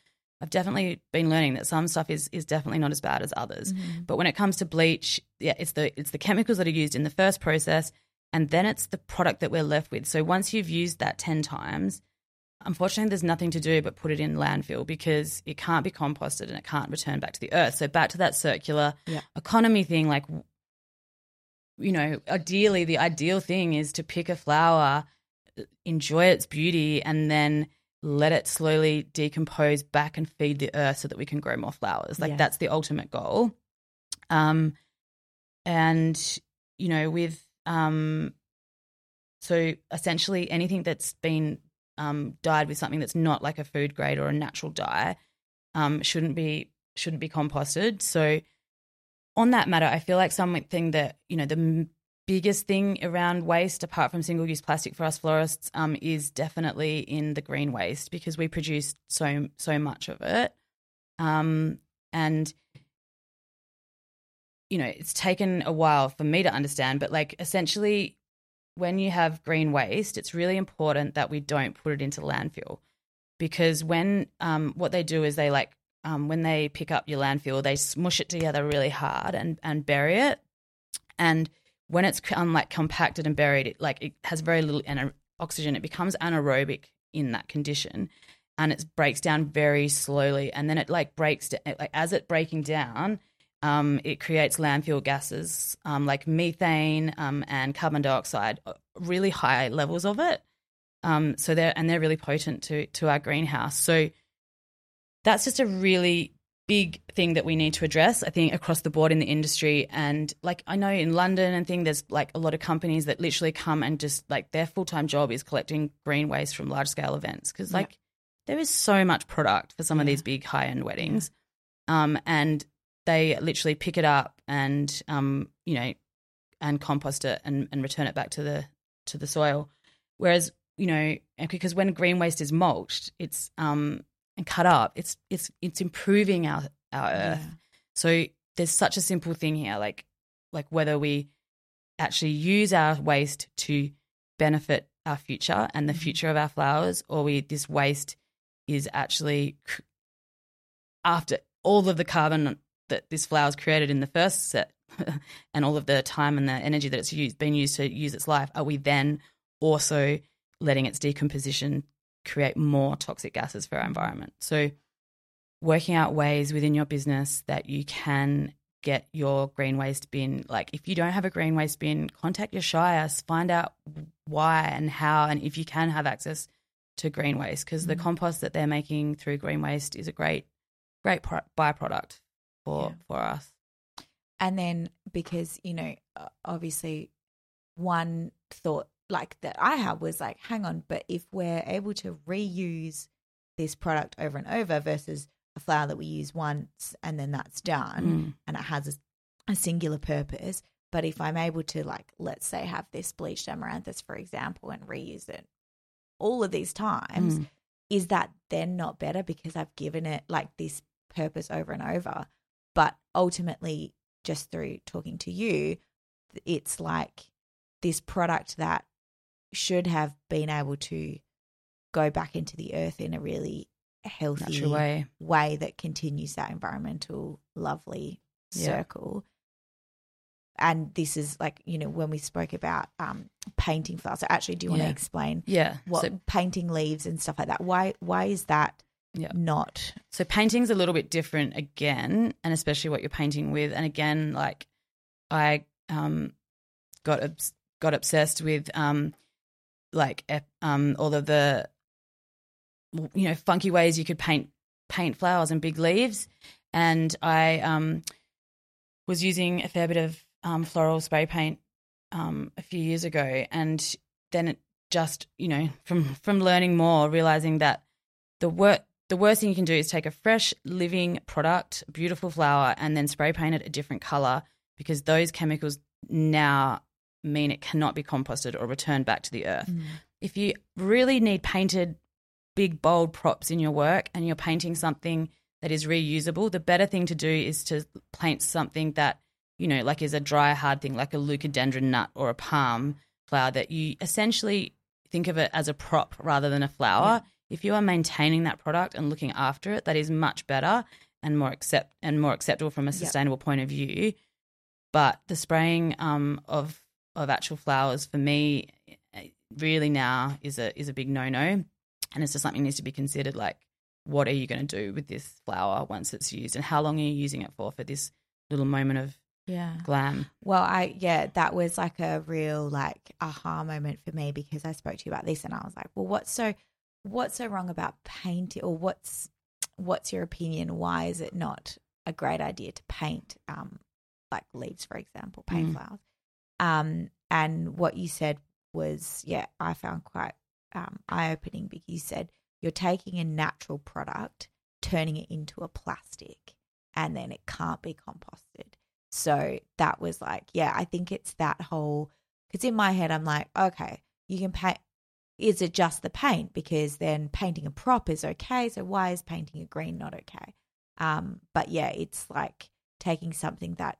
I've definitely been learning that some stuff is is definitely not as bad as others. Mm-hmm. But when it comes to bleach, yeah, it's the it's the chemicals that are used in the first process and then it's the product that we're left with. So once you've used that 10 times, unfortunately there's nothing to do but put it in landfill because it can't be composted and it can't return back to the earth. So back to that circular
Yeah.
economy thing like you know, ideally the ideal thing is to pick a flower, enjoy its beauty and then let it slowly decompose back and feed the earth so that we can grow more flowers. Like
Yeah.
that's the ultimate goal. Um and you know, with um so essentially anything that's been um dyed with something that's not like a food grade or a natural dye um shouldn't be shouldn't be composted. So on that matter, I feel like something that you know the biggest thing around waste, apart from single use plastic for us florists, um, is definitely in the green waste because we produce so so much of it, um, and you know it's taken a while for me to understand, but like essentially. When you have green waste, it's really important that we don't put it into landfill because when um, what they do is they like um, when they pick up your landfill, they smush it together really hard and, and bury it. And when it's um, like compacted and buried, it like it has very little ana- oxygen. It becomes anaerobic in that condition, and it breaks down very slowly. And then it like breaks like as it breaking down, um, it creates landfill gases um, like methane um, and carbon dioxide, uh, really high levels of it. Um, so they're and they're really potent to to our greenhouse. So that's just a really big thing that we need to address i think across the board in the industry and like i know in london and thing there's like a lot of companies that literally come and just like their full-time job is collecting green waste from large scale events because
Yeah.
like there is so much product for some of these big high-end weddings um and they literally pick it up and um you know and compost it and, and return it back to the to the soil whereas you know because when green waste is mulched it's um and cut up it's it's it's improving our our earth
Yeah.
so there's such a simple thing here like like whether we actually use our waste to benefit our future and the
Mhm.
future of our flowers or we this waste is actually after all of the carbon that this flower's created in the first set [laughs] and all of the time and the energy that it's used been used to use its life are we then also letting its decomposition create more toxic gases for our environment so working out ways within your business that you can get your green waste bin like if you don't have a green waste bin contact your shire find out why and how and if you can have access to green waste because the
Mhm.
compost that they're making through green waste is a great great pro- byproduct for
Yeah.
for us
And then because, you know, obviously one thought like that I had was like, hang on, but if we're able to reuse this product over and over versus a flower that we use once and then that's done
Mm.
and it has a, a singular purpose. But if I'm able to, like, let's say, have this bleached amaranthus, for example, and reuse it all of these times,
Mm.
is that then not better because I've given it like this purpose over and over? But ultimately, just through talking to you, it's like this product that should have been able to go back into the earth in a really healthy
natural way
way that continues that environmental lovely
Yeah.
circle and this is like you know when we spoke about um painting flowers so actually do you want
Yeah.
to explain
yeah
what
so,
painting leaves and stuff like that why why is that
Yeah.
not.
So painting's a little bit different again and especially what you're painting with. And again like i um got obs- got obsessed with um like um all of the you know funky ways you could paint paint flowers and big leaves. And i um was using a fair bit of um, floral spray paint um, a few years ago, and then it just you know from from learning more, realizing that the wor- the worst thing you can do is take a fresh living product, beautiful flower, and then spray paint it a different color because those chemicals now mean it cannot be composted or returned back to the earth.
Mm.
If you really need painted big bold props in your work and you're painting something that is reusable, the better thing to do is to paint something that, you know, like is a dry hard thing like a leucadendron nut or a palm flower that you essentially think of it as a prop rather than a flower. If you are maintaining that product and looking after it, that is much better and more accept and more acceptable from a sustainable point of view. But the spraying um, of of actual flowers for me really now is a is a big no no, and it's just something that needs to be considered. Like, what are you going to do with this flower once it's used, and how long are you using it for? For this little moment of
Yeah.
glam.
Well, I yeah, that was like a real like aha moment for me because I spoke to you about this and I was like, well, what's so what's so wrong about painting or what's what's your opinion? Why is it not a great idea to paint um like leaves, for example, paint
Mm.
flowers? Um and what you said was, yeah, I found quite um eye opening because you said you're taking a natural product, turning it into a plastic, and then it can't be composted. So that was like, yeah, I think it's that whole because in my head I'm like, okay, you can paint. Is it just the paint? Because then painting a prop is okay. So why is painting a green not okay? Um, but yeah, it's like taking something that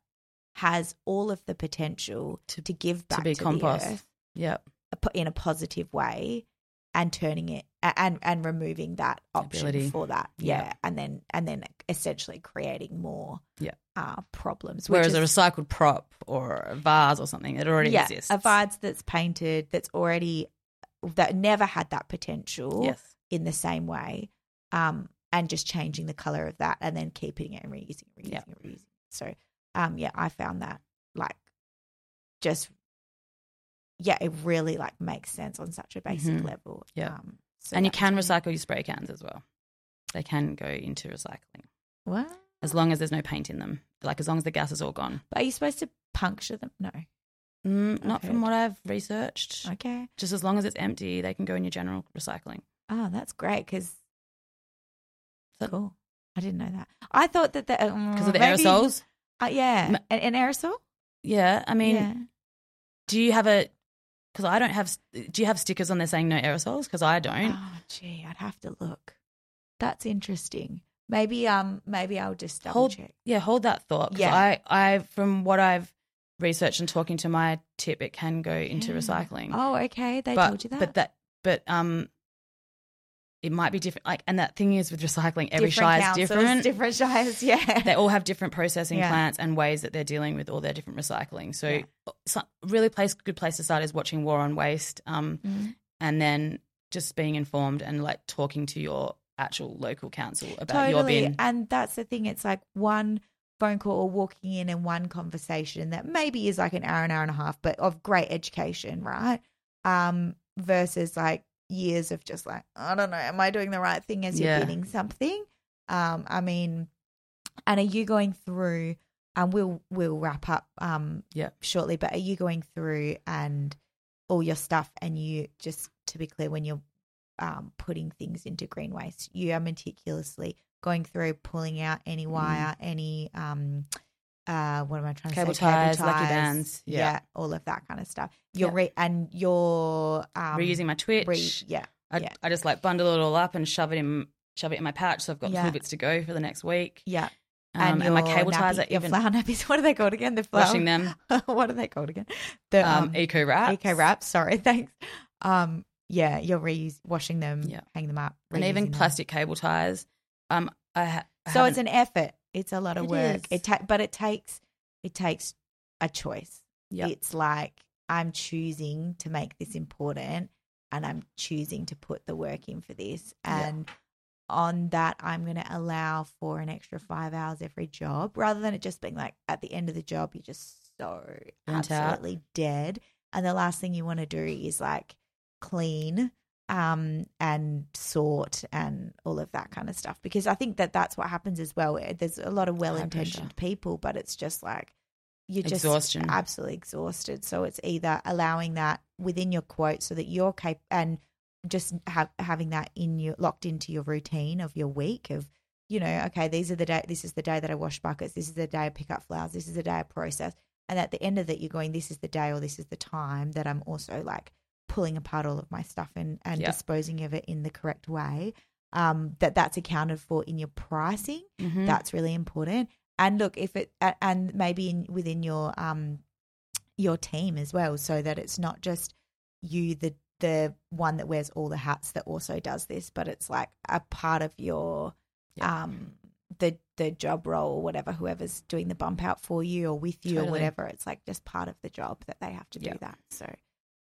has all of the potential to,
To-
give back
to be
the
compost.
earth
Yep.
in a positive way and turning it and and removing that option
Ability.
for that
Yeah.
yeah and then and then essentially creating more
Yeah.
uh problems
Whereas a recycled prop or a vase or something, it already
yeah
exists.
a vase that's painted that's already that never had that potential
Yes.
in the same way um and just changing the color of that and then keeping it and reusing it reusing it reusing it. so um yeah i found that like just yeah it really like makes sense on such a basic
Mhm.
level
Yeah.
um so
and you can recycle your spray cans as well. They can go into recycling
what
as long as there's no paint in them. Like as long as the gas is all gone.
but are you supposed to puncture them no
Mm, not from what I've researched.
okay
Just as long as it's empty, they can go in your general recycling.
oh that's great because
So-
cool i didn't know that i thought that the
Because of the
maybe-
aerosols.
uh, yeah an, an aerosol
Yeah, I mean,
yeah.
do you have a? Because I don't have. Do you have stickers on there saying no aerosols? Because I don't.
Oh, gee, I'd have to look. That's interesting. Maybe um, maybe I'll just double
hold,
check.
yeah, hold that thought.
Yeah.
I, I, from what I've researched and talking to my tip, it can go into
Yeah.
recycling.
Oh, okay. They
but,
told you that.
But that, but um, it might be different. Like, and that thing is with recycling, every shire is different.
Different shires, yeah. [laughs]
they all have different processing
Yeah.
plants and ways that they're dealing with all their different recycling. So,
Yeah.
so really, place good place to start is watching War on Waste, um,
Mhm.
and then just being informed and like talking to your actual local council about your
totally.
bin.
And that's the thing. It's like one phone call or walking in and one conversation that maybe is like an hour, an hour and a half, but of great education, right? Um, versus like years of just like, I don't know, am I doing the right thing as you're bidding something? Um, I mean, and are you going through? And we'll we'll wrap up um
Yeah.
shortly, but are you going through and all your stuff and you just to be clear when you're um, putting things into green waste. You are meticulously going through, pulling out any wire, any um, uh, what am I trying to
Cable
say?
ties, lucky bands, yeah.
all of that kind of stuff. You're
Yeah.
re- and you're um,
Reusing my Twitch.
re- yeah,
I,
yeah.
I just like bundle it all up and shove it in shove it in my pouch. So I've got
Yeah.
little bits to go for the next week.
yeah.
Um, and, my
your
cable ties
nappy-
are
your
even
flower [laughs] nappies. What are they called again? The flower
washing them. [laughs]
what are they called again? The
Um, eco wrap.
eco wraps. Sorry, [laughs] thanks. Um, yeah, you're reuse washing them,
Yeah.
hang them up,
and even
reusing them.
plastic cable ties. Um, I,
So it's an effort. It's a lot of
It
work.
is.
It ta- but it takes it takes a choice.
Yep.
It's like I'm choosing to make this important and I'm choosing to put the work in for this. And on that I'm going to allow for an extra 5 hours every job rather than it just being like at the end of the job you're just so
out.
absolutely dead and the last thing you want to do is like clean um and sort and all of that kind of stuff. Because i think that that's what happens as well. There's a lot of well-intentioned people but it's just like you're just
Exhaustion.
absolutely exhausted. So it's either allowing that within your quote so that you're cap- and just have having that in your locked into your routine of your week of you know okay these are the day this is the day that i wash buckets. This is the day i pick up flowers. This is the day i process. And at the end of it you're going this is the day or this is the time that i'm also like pulling apart all of my stuff and and
Yeah.
disposing of it in the correct way um that that's accounted for in your pricing
Mhm.
that's really important and look if it and maybe in within your um your team as well so that it's not just you the the one that wears all the hats that also does this but it's like a part of your
Yeah.
um the the job role or whatever whoever's doing the bump out for you or with you or whatever it's like just part of the job that they have to do that so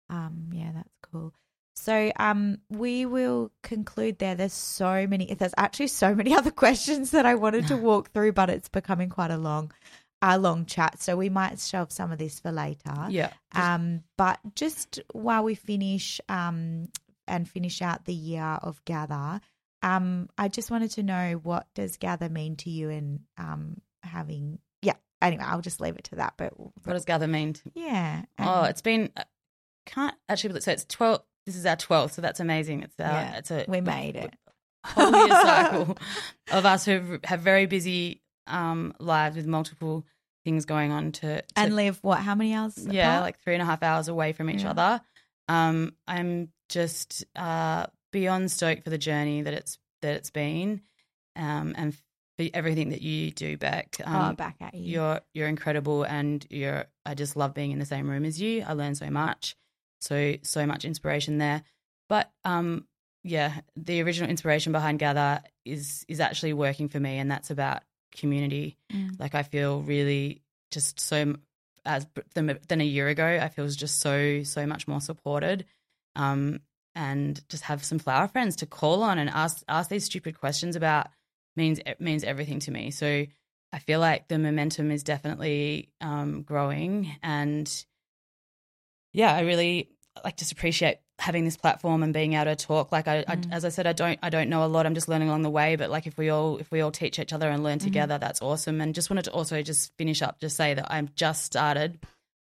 um yeah that's cool so um we will conclude there there's so many there's actually so many [laughs] other questions that i wanted to [laughs] walk through but it's becoming quite a long a long chat so we might shelve some of this for later
Yeah.
um, but just while we finish um, and finish out the year of Gather, um, I just wanted to know what does Gather mean to you and um, having, yeah, anyway, I'll just leave it to that. But,
What does gather mean?
yeah.
Oh, it's been uh, can't actually. believe- So it's twelve. This is our twelfth, so that's amazing. It's our.
Yeah,
it's a
we made it. [laughs]
whole year cycle [laughs] of us who have very busy um, lives with multiple things going on to, to
and live what, how many hours?
yeah,
apart?
like three and a half hours away from each
Yeah.
other. Um, I'm just uh, beyond stoked for the journey that it's that it's been, um, and for everything that you do, Beck.
oh,
Um,
back at you.
you're you're incredible, and you're. I just love being in the same room as you. I learn so much, so so much inspiration there. But um, yeah, the original inspiration behind Gather is is actually working for me, and that's about community.
Mm.
Like I feel really just so as than, than a year ago. I feel just so so much more supported, um, and just have some flower friends to call on and ask ask these stupid questions about means it means everything to me. So I feel like the momentum is definitely um, growing, and yeah, I really like just appreciate having this platform and being able to talk. Like I,
Mm.
I as I said, I don't I don't know a lot. I'm just learning along the way. But like if we all if we all teach each other and learn
Mm-hmm.
together, that's awesome. And just wanted to also just finish up, just say that I'm just started.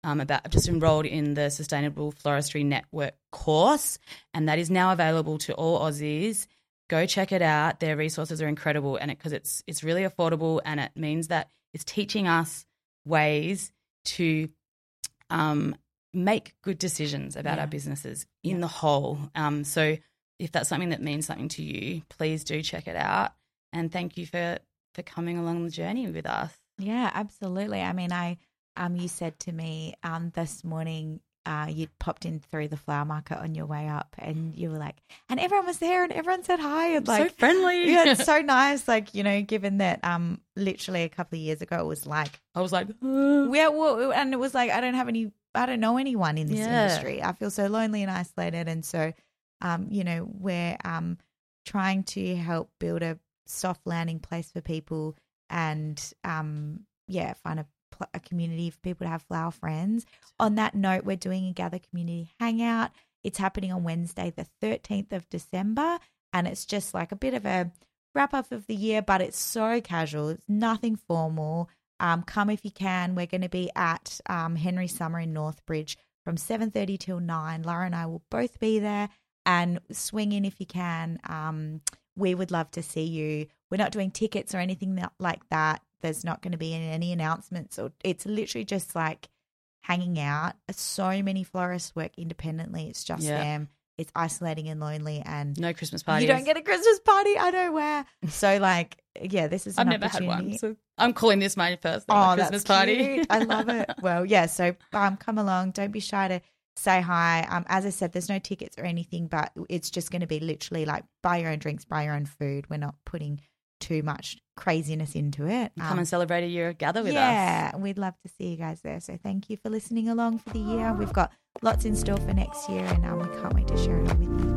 Um, about I've just enrolled in the Sustainable Floristry Network course, and that is now available to all Aussies. Go check it out. Their resources are incredible, and because it's it's really affordable, and it means that it's teaching us ways to um, make good decisions about
Yeah.
our businesses in
Yeah.
the whole. Um, so if that's something that means something to you, please do check it out. And thank you for for coming along the journey with us.
Yeah, absolutely. I mean, I um, you said to me um this morning, uh, you'd popped in through the flower market on your way up, and you were like, and everyone was there, and everyone said hi, and like,
so friendly. [laughs]
yeah, it's so [laughs] nice. Like you know, given that um, literally a couple of years ago, it was like,
I was like, [gasps]
yeah, well, and it was like, I don't have any, I don't know anyone in this
Yeah.
industry. I feel so lonely and isolated, and so, um, you know, we're um trying to help build a soft landing place for people, and um, yeah, find a pl- a community for people to have flower friends. On that note, we're doing a gather community hangout. It's happening on Wednesday, the 13th of December, and it's just like a bit of a wrap up of the year, but it's so casual. It's nothing formal. Um, come if you can. We're going to be at um, Henry Summer in Northbridge from 7.30 till 9. Lara and I will both be there and swing in if you can. Um, we would love to see you. We're not doing tickets or anything that, like that. There's not going to be any announcements or it's literally just like hanging out. So many florists work independently. It's just
Yeah.
them. It's isolating and lonely and
no Christmas party.
you don't get a Christmas party. I know where. So like, yeah, this is.
I've never had one, so I'm calling this my first
Oh,
ever Christmas party.
I love it. [laughs] Well, yeah. So um, come along. Don't be shy to say hi. Um, as I said, there's no tickets or anything, but it's just going to be literally like buy your own drinks, buy your own food. We're not putting too much craziness into it.
Come
Um,
and celebrate a year gather with us.
yeah, we'd love to see you guys there. So thank you for listening along for the year. We've got lots in store for next year, and um, we can't wait to share it all with you.